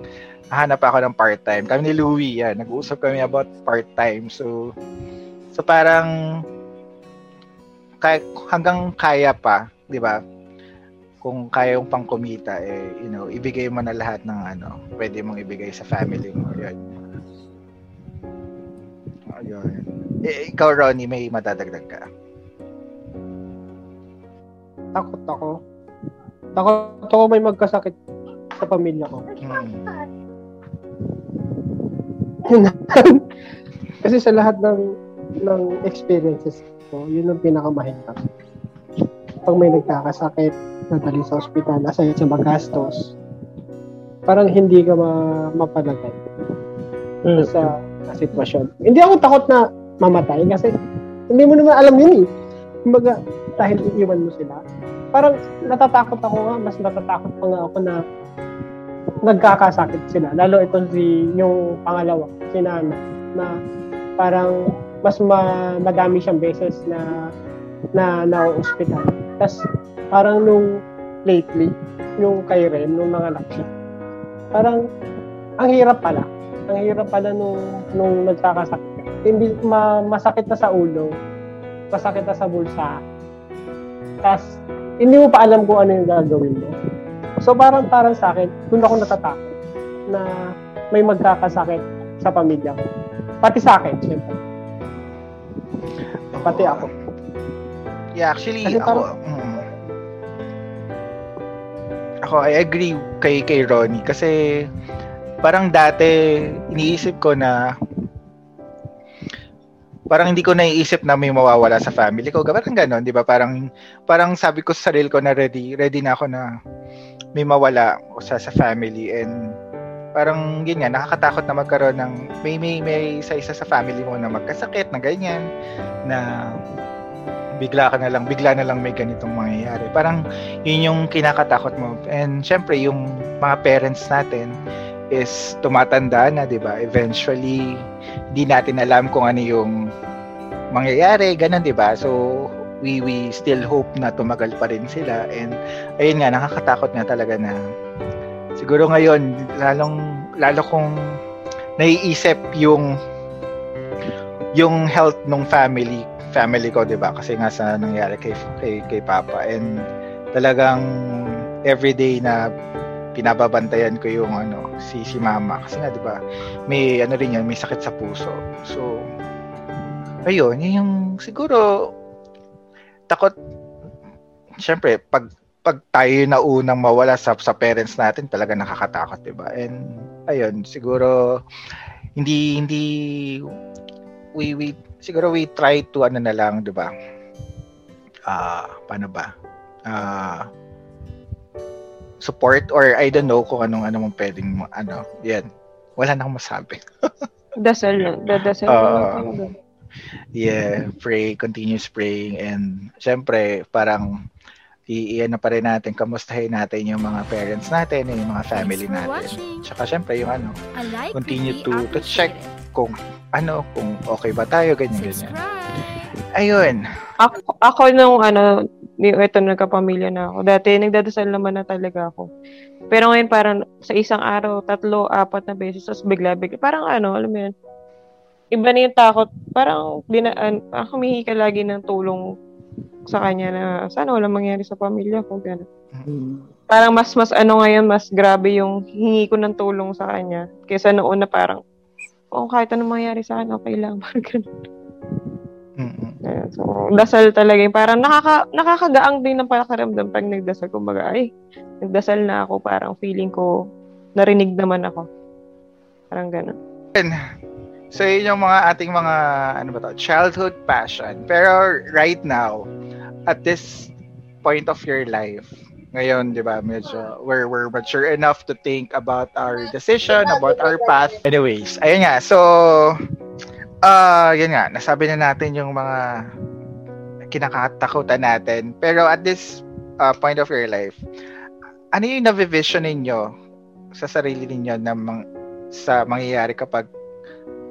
hanap ako ng part-time. Kami ni Louie yan nag-uusap kami about part-time. So so parang kay, hanggang kaya pa di ba? Kung kaya yung pang kumita eh you know ibigay mo na lahat ng ano pwede mong ibigay sa family mo yun. Ayun. Eh, ikaw Ronnie may madadagdag ka Takot ako. Takot ako may magkasakit sa pamilya ko. Hmm. Kasi sa lahat ng ng experiences ko, yun ang pinakamahirap. Pag may nagkakasakit, nadali sa ospital, aside sa magastos, parang hindi ka ma mapalagay Mm. sa, sa sitwasyon. Hindi ako takot na mamatay kasi hindi mo naman alam yun eh. Kumbaga, dahil iiwan mo sila. Parang natatakot ako nga, mas natatakot pa nga ako na nagkakasakit sila. Lalo itong si, yung pangalawa, si Nana, na parang mas ma, madami siyang beses na na na-hospital. Tapos parang nung lately, yung kay Ren, nung nanganak siya, parang ang hirap pala. Ang hirap pala nung, nung nagkakasakit. Hindi, ma, masakit na sa ulo, masakit na sa bulsa. Tapos, hindi mo pa alam kung ano yung gagawin mo. So, parang, parang sa akin, doon ako natatakot na may magkakasakit sa pamilya ko. Pati sa akin, syempre. Pati ako. Yeah, actually, Kasi ako, mm, ako, I agree kay, kay Ronnie kasi parang dati, iniisip ko na parang hindi ko naiisip na may mawawala sa family ko. Parang gano'n, di ba? Parang, parang sabi ko sa sarili ko na ready, ready na ako na may mawala sa, sa family and parang yun nga, nakakatakot na magkaroon ng may may may isa isa sa family mo na magkasakit na ganyan na bigla ka na lang bigla na lang may ganitong mangyayari. Parang yun yung kinakatakot mo. And syempre yung mga parents natin is tumatanda na, 'di ba? Eventually hindi natin alam kung ano yung mangyayari, ganun, 'di ba? So we we still hope na tumagal pa rin sila. And ayun nga nakakatakot nga talaga na siguro ngayon lalong lalo kong naiisip yung yung health ng family family ko 'di ba? Kasi nga sa nangyari kay kay, kay papa. And talagang everyday na pinababantayan ko yung ano si si mama. Kasi nga 'di ba may ano rin yan may sakit sa puso. So ayun yun yung siguro takot syempre pag pag tayo na unang mawala sa sa parents natin talaga nakakatakot 'di ba? And ayun siguro hindi hindi we we siguro we try to ano na lang 'di ba? Ah paano ba? Ah support or I don't know kung anong ano mong pwedeng ano yan wala na akong masabi Dasal lang. Dadasal lang talaga. Yeah, pray, continuous praying and syempre parang i ano pa rin natin, kamustahin natin yung mga parents natin, yung mga family natin. Tsaka syempre yung ano, Continue to- to check. kung ano, kung okay ba tayo, ganyan, ganyan. Ayun. Ako, ako nung ano, ito nagkapamilya na ako. Dati nagdadasal naman na talaga ako. Pero ngayon parang sa isang araw, tatlo, apat na beses, tapos bigla-bigla. Parang ano, alam mo yun, iba na yung takot. Parang, dinaan, parang humihi ka lagi ng tulong sa kanya na sana wala mangyari sa pamilya ko. Ganun. Parang mas, mas ano ngayon, mas grabe yung hingi ko ng tulong sa kanya. Kaysa noon na parang, oh, kahit anong mangyari sa akin, okay lang. Parang ganun. Mm-mm. Ayan, so, dasal talaga. yun. Parang nakaka, nakakagaang din ng pakiramdam pag nagdasal. Kumbaga, ay, nagdasal na ako. Parang feeling ko, narinig naman ako. Parang ganun. So, yun yung mga ating mga, ano ba to, childhood passion. Pero right now, at this point of your life, ngayon, di ba, medyo, we're, we're mature enough to think about our decision, about our path. Anyways, ayun nga. So, ah, yun nga, nasabi na natin yung mga kinakatakutan natin. Pero at this uh, point of your life, ano yung navivision ninyo sa sarili ninyo na mang, sa mangyayari kapag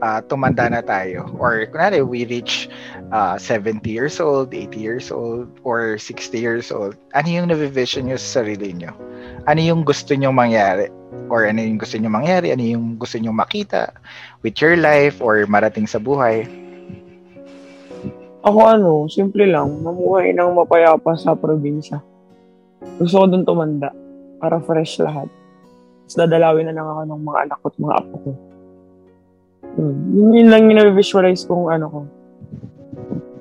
uh, tumanda na tayo? Or kunwari, we reach uh, 70 years old, 80 years old, or 60 years old. Ano yung navivision nyo sa sarili nyo? Ano yung gusto nyo mangyari? Or ano yung gusto nyo mangyari? Ano yung gusto nyo makita with your life or marating sa buhay? Ako ano, simple lang, mamuhay ng mapayapa sa probinsya. Gusto ko dun tumanda, para fresh lahat. Tapos dadalawin na lang ako ng mga anak ko at mga apo ko. Yun, yun, yun lang yung visualize kong ano ko.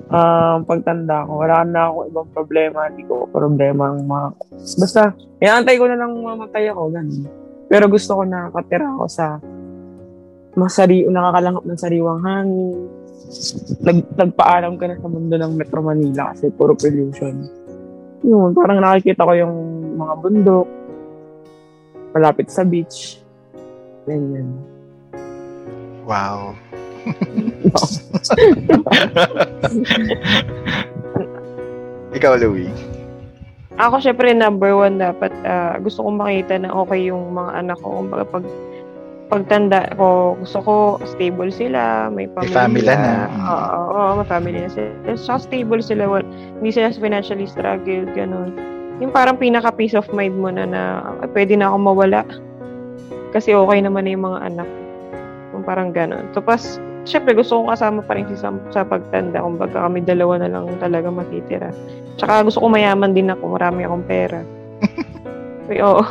Um, pagtanda ko, wala na ako ibang problema, hindi ko problema ang mga... Basta, inaantay ko na lang mamatay ako, ganun. Pero gusto ko na katira ako sa masari nakakalanghap ng sariwang hangin. Nag, nagpaalam ka na sa mundo ng Metro Manila kasi puro pollution. Yun, parang nakikita ko yung mga bundok, malapit sa beach. Ganyan. Wow. Ikaw, Louie. Ako, syempre, number one dapat, ah, gusto kong makita na okay yung mga anak ko. Kumbaga, pag pagtanda ko, gusto ko stable sila, may May pamilya. family na. Oo, oo, may family na sila. So, stable sila. Well, hindi sila financially struggle, ganun. Yung parang pinaka peace of mind mo na na "Ay, pwede na ako mawala. Kasi okay naman na yung mga anak. ko." Yung parang ganun. So, pas, syempre, gusto kong kasama pa rin si Sam sa pagtanda. Kung baga kami dalawa na lang talaga matitira. Tsaka gusto ko mayaman din ako. Marami akong pera. Uy, oo.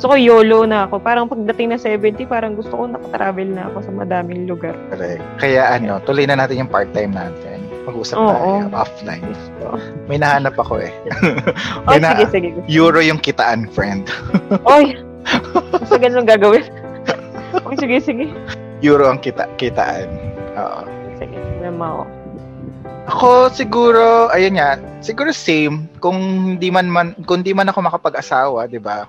Gusto ko YOLO na ako. Parang pagdating na 70, parang gusto ko nakatravel na ako sa madaming lugar. Correct. Kaya ano, tuloy na natin yung part-time natin. Mag-usap Oo. tayo offline. So, May nahanap ako eh. oh, May na- sige, sige. Euro yung kitaan, friend. Oy! Basta ganun gagawin. Oy, sige, sige. Euro ang kita kitaan. Oo. Sige, ako. Ako siguro, ayun nga, siguro same kung hindi man, man kung di man ako makapag-asawa, 'di ba?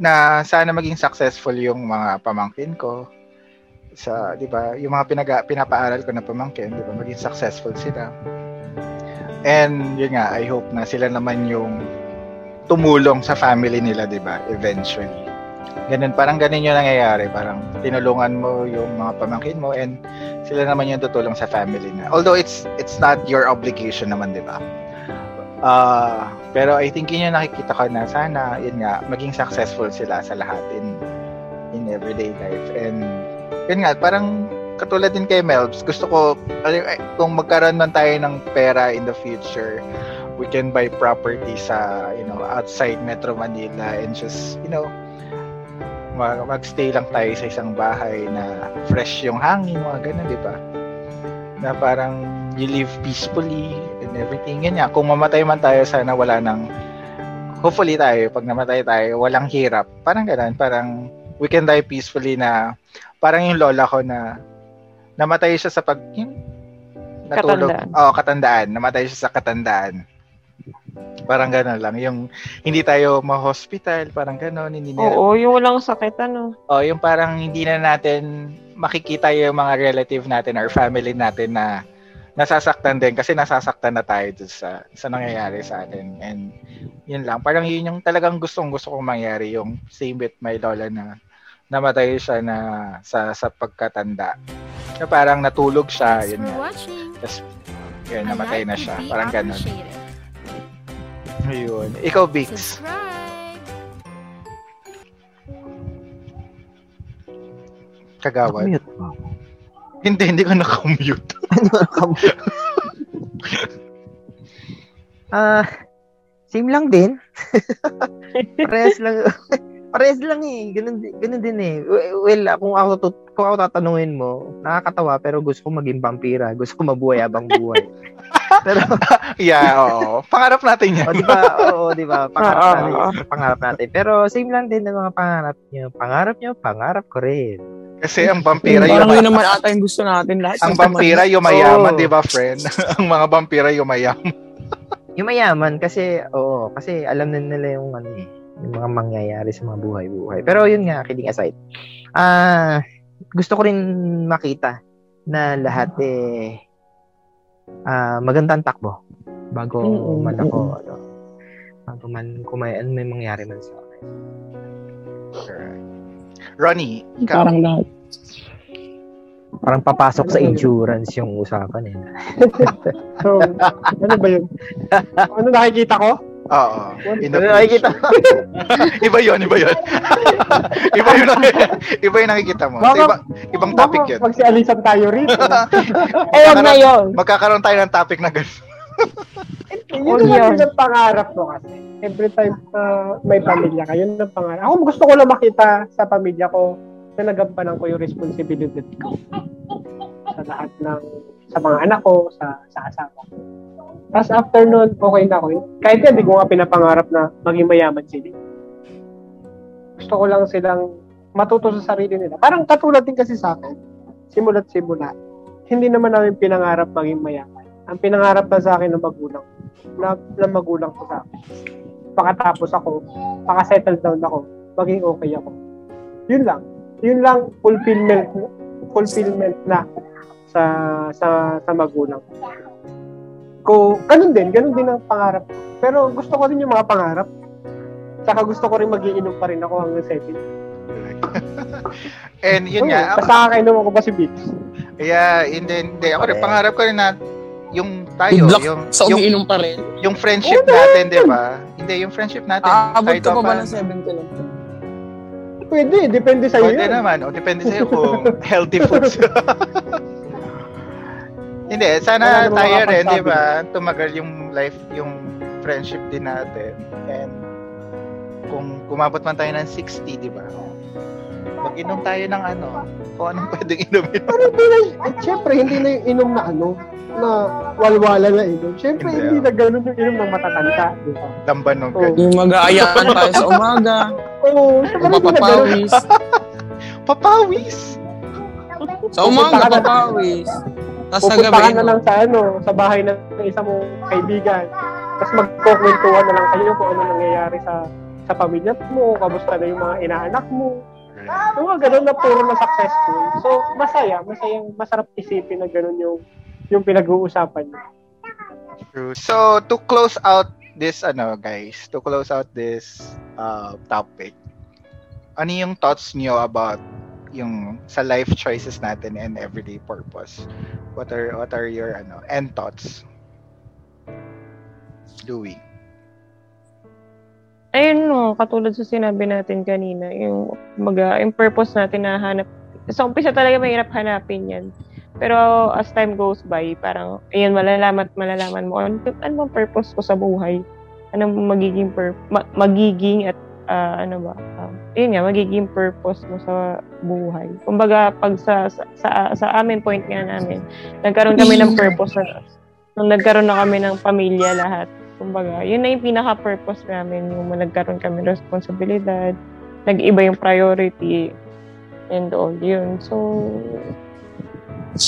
Na sana maging successful yung mga pamangkin ko sa, 'di ba? Yung mga pinaga, pinapaaral ko na pamangkin, 'di ba? Maging successful sila. And yun nga, I hope na sila naman yung tumulong sa family nila, 'di ba? Eventually. Ganun, parang ganun yung nangyayari. Parang tinulungan mo yung mga pamangkin mo and sila naman yung tutulong sa family na. Although it's it's not your obligation naman, 'di ba? Ah, pero I think yun yung nakikita ko na sana, yun nga, maging successful sila sa lahat in in everyday life. And yun nga, parang katulad din kay Melbs, gusto ko kung magkaroon man tayo ng pera in the future, we can buy property sa, you know, outside Metro Manila and just, you know, mag- magstay lang tayo sa isang bahay na fresh yung hangin, mga ganun, di ba? Na parang you live peacefully and everything. Yan nga, kung mamatay man tayo, sana wala nang, hopefully tayo, pag namatay tayo, walang hirap. Parang ganun, parang we can die peacefully na, parang yung lola ko na, namatay siya sa pag, yung, natulog. Katandaan. Oo, katandaan. Namatay siya sa katandaan. Parang gano'n lang. Yung hindi tayo ma-hospital, parang gano'n. Hindi na, Oo, yung walang sakit, ano. Oh, yung parang hindi na natin makikita yung mga relative natin or family natin na nasasaktan din kasi nasasaktan na tayo dun sa sa nangyayari sa atin. And yun lang, parang yun yung talagang gustong gusto kong mangyari yung same with my lola na namatay siya na sa sa pagkatanda. Na parang natulog siya, Thanks yun watching. Tapos yun, namatay like na siya. Parang ganun. Ayun. Ikaw, Bix. Subscribe. Kagawad. Mute mo. Hindi, hindi ko na-commute. Ah, same lang din. Parehas lang. Parehas lang eh. Ganun, ganun din eh. Well, kung ako, tut- kung ako tatanungin mo, nakakatawa pero gusto ko maging vampira. Gusto ko mabuhay abang buhay. pero, Yeah, oo. Pangarap natin yan. o, di ba? Oo, di ba? Pangarap natin. Pangarap natin. Pero same lang din ng mga pangarap niyo. Pangarap niyo, pangarap ko rin. Kasi ang vampira Parang yung yun naman ata yung gusto natin lahat. ang vampira yung mayaman, Oo. di ba, friend? ang mga vampira yung mayaman. Yung mayaman kasi, oo, kasi alam na nila yung ano eh, yung mga mangyayari sa mga buhay-buhay. Pero yun nga, kidding aside. Ah, gusto ko rin makita na lahat eh ah magandang takbo bago Mm, man ako mm. ano bago man kung may, ano may mangyari man sa akin. Ronnie, ikaw. Parang lahat. Parang papasok sa insurance yung usapan eh. So, ano ba yun? Ano nakikita ko? Oo. Nakikita mo? iba yun, iba yun. iba yun, iba yung nakikita mo. So, Baka- iba, ibang topic yun. Pag si Alisan tayo rin. Eh, wag na yun. Magkakaroon tayo ng topic na gano'n. yun naman yung pangarap mo kasi. Every time uh, may pamilya ka, yun ang pangarap. Ako gusto ko lang makita sa pamilya ko na nagampanan ko yung responsibilidad ko sa lahat ng sa mga anak ko, sa sa asawa ko. Tapos after nun, okay na ako. Kahit yan, di ko nga pinapangarap na maging mayaman sila. Gusto ko lang silang matuto sa sarili nila. Parang katulad din kasi sa akin, simula't simula, hindi naman namin pinangarap maging mayaman. Ang pinangarap na sa akin ng magulang, na, na magulang ko sa akin. Pakatapos ako, paka-settle down ako, maging okay ako. Yun lang. Yun lang fulfillment fulfillment na sa sa sa magulang. Ko, ganun din, ganun din ang pangarap. ko. Pero gusto ko rin yung mga pangarap. Saka gusto ko rin magiinom pa rin ako hanggang 7. And yun nga, Basta kakainom ako pa si Bix. yeah, and then, hindi, ako rin, pangarap ko rin na yung tayo, Good luck yung, Sa yung, umiinom pa rin. yung friendship natin, di ba? Hindi, yung friendship natin. Aabot kahit ka pa ba ng 70 lang? Pwede, depende sa iyo. Pwede naman. O, depende sa'yo kung healthy foods. Hindi, Wala sana namang tayo rin, di ba? Tumagal yung life, yung friendship din natin. And kung kumabot man tayo ng 60, di ba? Mag-inom tayo ng ano, kung anong pwedeng inumin. Pero hindi na, eh, syempre, hindi na yung inom na ano, na walwala na inom. Syempre, Hindi, hindi, ah. na ganun yung inom ng matatanda. Di ba? Lamban ng Oh. ganyan. Yung mag-aayakan tayo sa umaga. Oo, na ganun. mapapawis. Papawis! Sa umaga, papawis. Tapos sa gabi, na lang sa ano, sa bahay ng isa mong kaibigan. Tapos magkukwentuhan na lang kayo kung ano nangyayari sa sa pamilya mo, kamusta na yung mga inaanak mo. Yung mga ganun na puro na successful. So, masaya. Masayang, masarap isipin na ganun yung yung pinag-uusapan niyo. True. So, to close out this, ano, guys, to close out this uh, topic, ano yung thoughts niyo about yung sa life choices natin and everyday purpose? What are what are your ano end thoughts? Louie. ayun no, katulad sa sinabi natin kanina, yung maga, yung purpose natin na hanap. Sa umpisa talaga mahirap hanapin yan. Pero as time goes by, parang, ayun, malalaman, malalaman mo, ano, ano bang purpose ko sa buhay? Ano magiging, pur- ma- magiging at, ah, ano ba, um, yun nga, magiging purpose mo sa buhay. Kumbaga, pag sa, sa, sa, sa amin point nga namin, nagkaroon kami ng purpose na, nung nagkaroon na kami ng pamilya lahat, Kumbaga, yun na yung pinaka-purpose namin, yung nagkaroon kami ng responsibilidad, nag-iba yung priority, and all yun. So,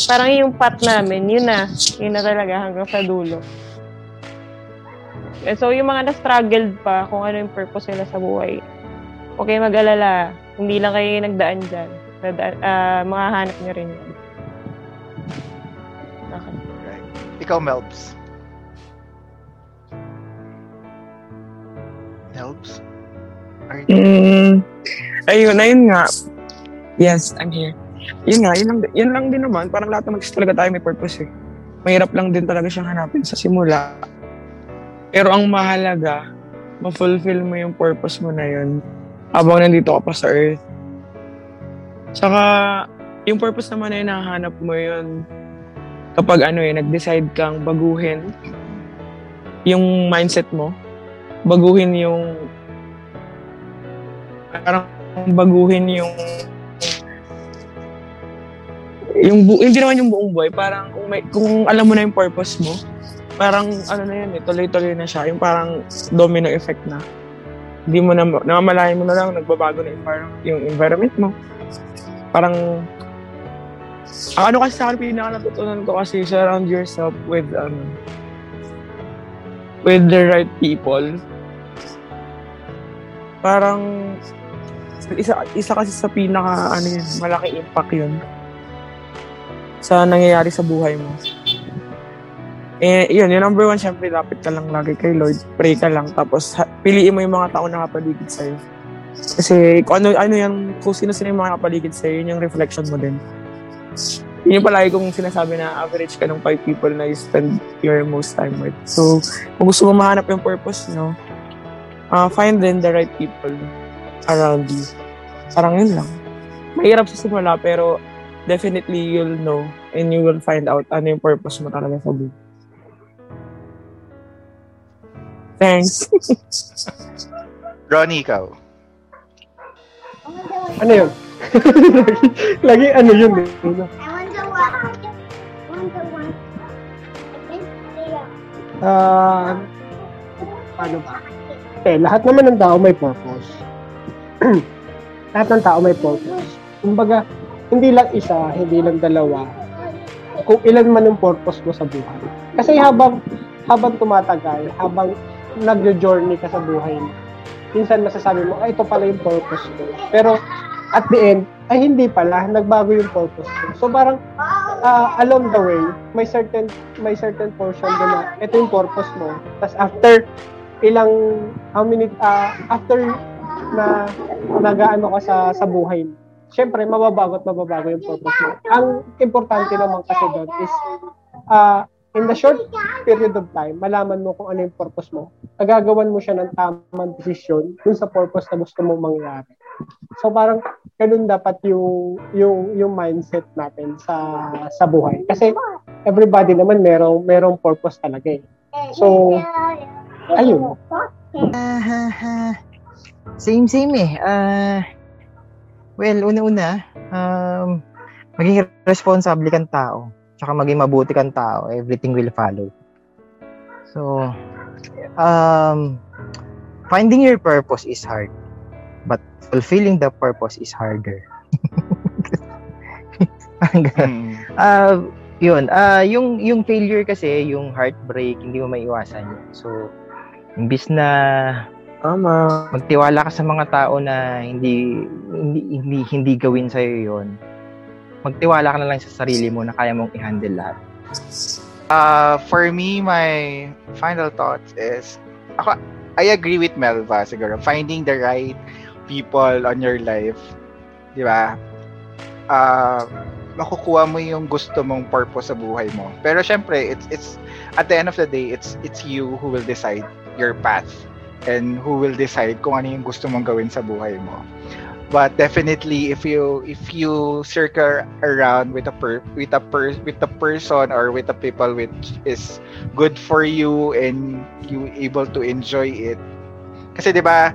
parang yung path namin, yun na, yun na talaga hanggang sa dulo. Eh, So, yung mga na-struggled pa kung ano yung purpose nila sa buhay, okay mag-alala, hindi lang kayo nagdaan dyan. Nadaan, ah, makahanap nyo rin yun. Okay. Right. Ikaw, Melbs. Melbs? Are you Mm, ayun, ayun nga. Yes, I'm here. Yun nga, yun lang, yun lang din naman. Parang lahat naman talaga tayo may purpose eh. Mahirap lang din talaga siyang hanapin sa simula. Pero ang mahalaga, ma-fulfill mo yung purpose mo na yun habang nandito ka pa sa earth. Saka, yung purpose naman na yun, nahanap mo yun kapag ano eh, nag-decide kang baguhin yung mindset mo, baguhin yung parang baguhin yung yung bu- hindi naman yung buong buhay, parang kung, may, kung alam mo na yung purpose mo, parang ano na yun eh, tuloy-tuloy na siya. Yung parang domino effect na. Hindi mo na, namamalayan mo na lang, nagbabago na parang, yung environment mo. Parang, ang ano kasi sa akin, pinaka natutunan ko kasi surround yourself with, um, with the right people. Parang, isa, isa kasi sa pinaka, ano yun, malaking impact yun sa nangyayari sa buhay mo. Eh, yun, yung number one, syempre, lapit ka lang lagi kay Lord. Pray ka lang. Tapos, ha- piliin mo yung mga tao na kapaligid sa'yo. Kasi, kung ano, ano yan, kung sino-sino yung mga kapaligid sa'yo, yun yung reflection mo din. Yun yung palagi kong sinasabi na average ka ng five people na you spend your most time with. So, kung gusto mo mahanap yung purpose, no, uh, find then the right people around you. Parang yun lang. Mahirap sa simula, pero definitely you'll know and you will find out ano yung purpose mo talaga sa buhay. Thanks. Ronnie, ikaw. Ano yun? Lagi ano yun eh. Ah, ano ba? Eh, lahat naman ng tao may purpose. lahat ng tao may purpose. Kumbaga, hindi lang isa, hindi lang dalawa. Kung ilan man yung purpose mo sa buhay. Kasi habang habang tumatagal, habang nagjo-journey ka sa buhay mo, minsan masasabi mo, ay, ito pala yung purpose ko. Pero, at the end, ay hindi pala, nagbago yung purpose ko. So parang, ah, along the way, may certain, may certain portion doon na, ito yung purpose mo. Tapos after, ilang, how many, ah, after na nagaano ka sa, sa buhay mo, syempre, mababago at mababago yung purpose mo. Ang importante naman kasi doon is, ah, in the short period of time, malaman mo kung ano yung purpose mo. Nagagawan mo siya ng tamang desisyon dun sa purpose na gusto mong mangyari. So parang ganun dapat yung yung yung mindset natin sa sa buhay. Kasi everybody naman merong merong purpose talaga eh. So ayun. Same, same eh. Ah, well, una-una, um, maging responsable kang tao. Tsaka maging mabuti kang tao. Everything will follow. So, um, finding your purpose is hard. But fulfilling the purpose is harder. Mm. Ah, yun. Ah, yung yung failure kasi, yung heartbreak, hindi mo maiwasan yun. So, imbis na Tama. magtiwala ka sa mga tao na hindi hindi hindi, hindi gawin sa yon. Magtiwala ka na lang sa sarili mo na kaya mong i-handle lahat. Uh, for me, my final thoughts is, ako, I agree with Melva siguro. Finding the right people on your life, di ba? Uh, makukuha mo yung gusto mong purpose sa buhay mo. Pero syempre, it's it's at the end of the day, it's it's you who will decide your path and who will decide kung ano yung gusto mong gawin sa buhay mo. But definitely if you if you circle around with a per, with a per, with a person or with a people which is good for you and you able to enjoy it. Kasi 'di ba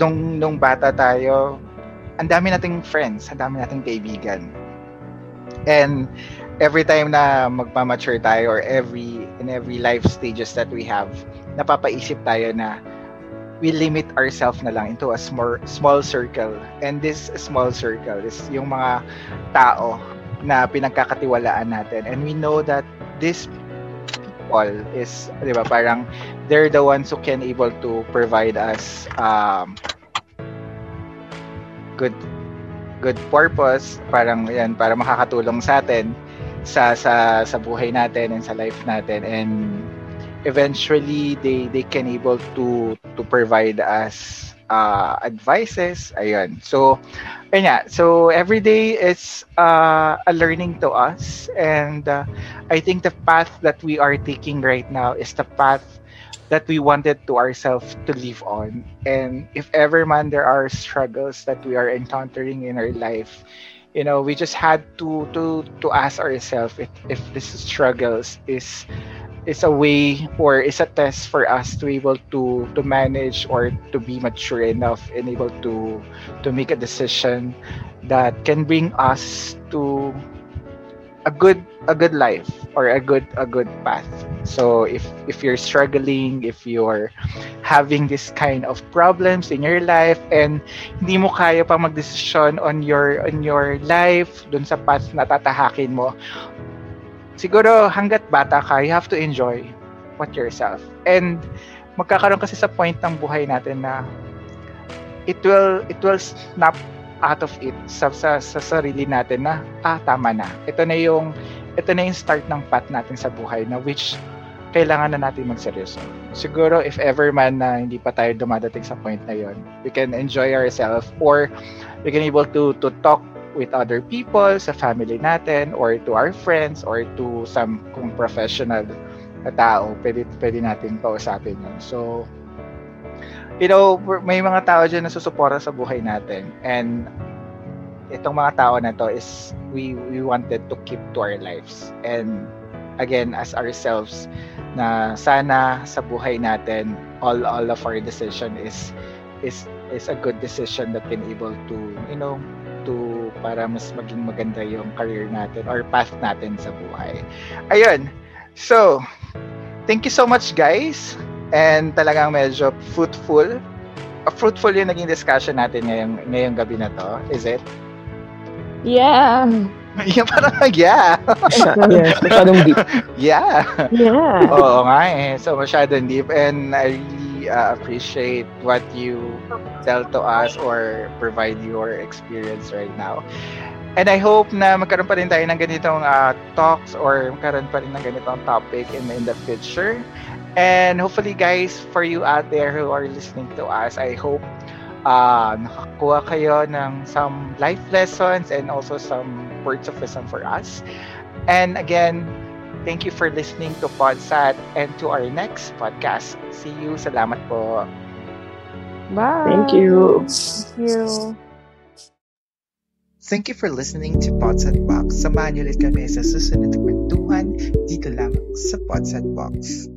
nung nung bata tayo, ang dami nating friends, ang dami nating kaibigan. And every time na magmamature tayo or every in every life stages that we have, napapaisip tayo na we limit ourselves na lang into a small small circle. And this small circle is yung mga tao na pinagkakatiwalaan natin. And we know that this people is, di ba, parang they're the ones who can able to provide us um, good good purpose parang yan para makakatulong sa atin sa sa sa buhay natin and sa life natin and eventually they they can able to to provide us uh, advices. Ayun. So ayun so every day is uh, a learning to us. And uh, I think the path that we are taking right now is the path that we wanted to ourselves to live on. And if ever man there are struggles that we are encountering in our life you know we just had to to to ask ourselves if if this struggles is is a way or is a test for us to able to to manage or to be mature enough and able to to make a decision that can bring us to a good a good life or a good a good path. So if if you're struggling if you're having this kind of problems in your life and hindi mo kaya pa magdesisyon on your on your life dun sa path na tatahakin mo siguro hanggat bata ka you have to enjoy what yourself and magkakaroon kasi sa point ng buhay natin na it will it will snap out of it sa, sa, sa sarili natin na ah tama na ito na yung ito na yung start ng path natin sa buhay na which kailangan na natin magseryoso. Siguro if ever man na hindi pa tayo dumadating sa point na yon, we can enjoy ourselves or we can able to to talk with other people sa family natin or to our friends or to some kung professional na tao, pwede, pwede natin kausapin yun. So, you know, may mga tao dyan na susuporta sa buhay natin and itong mga tao na to is we we wanted to keep to our lives and again as ourselves na sana sa buhay natin all all of our decision is is is a good decision that can able to you know to para mas maging maganda yung career natin or path natin sa buhay. Ayun. So, thank you so much guys. And talagang medyo fruitful. Uh, fruitful yung naging discussion natin ngayong, ngayong gabi na to. Is it? Yeah. Yeah, parang yeah. yes, masyadong deep. Yeah. Yeah. Oo nga eh. So masyadong deep and I really uh, appreciate what you tell to us or provide your experience right now. And I hope na magkaroon pa rin tayo ng ganitong uh, talks or magkaroon pa rin ng ganitong topic in, in the future. And hopefully guys, for you out there who are listening to us, I hope uh, nakakuha kayo ng some life lessons and also some words of wisdom for us. And again, thank you for listening to Podsat and to our next podcast. See you. Salamat po. Bye. Thank you. Thank you. Thank you for listening to Podsat Box. Samahan niyo ulit kami sa susunod na kwentuhan dito lamang sa Podsat Box.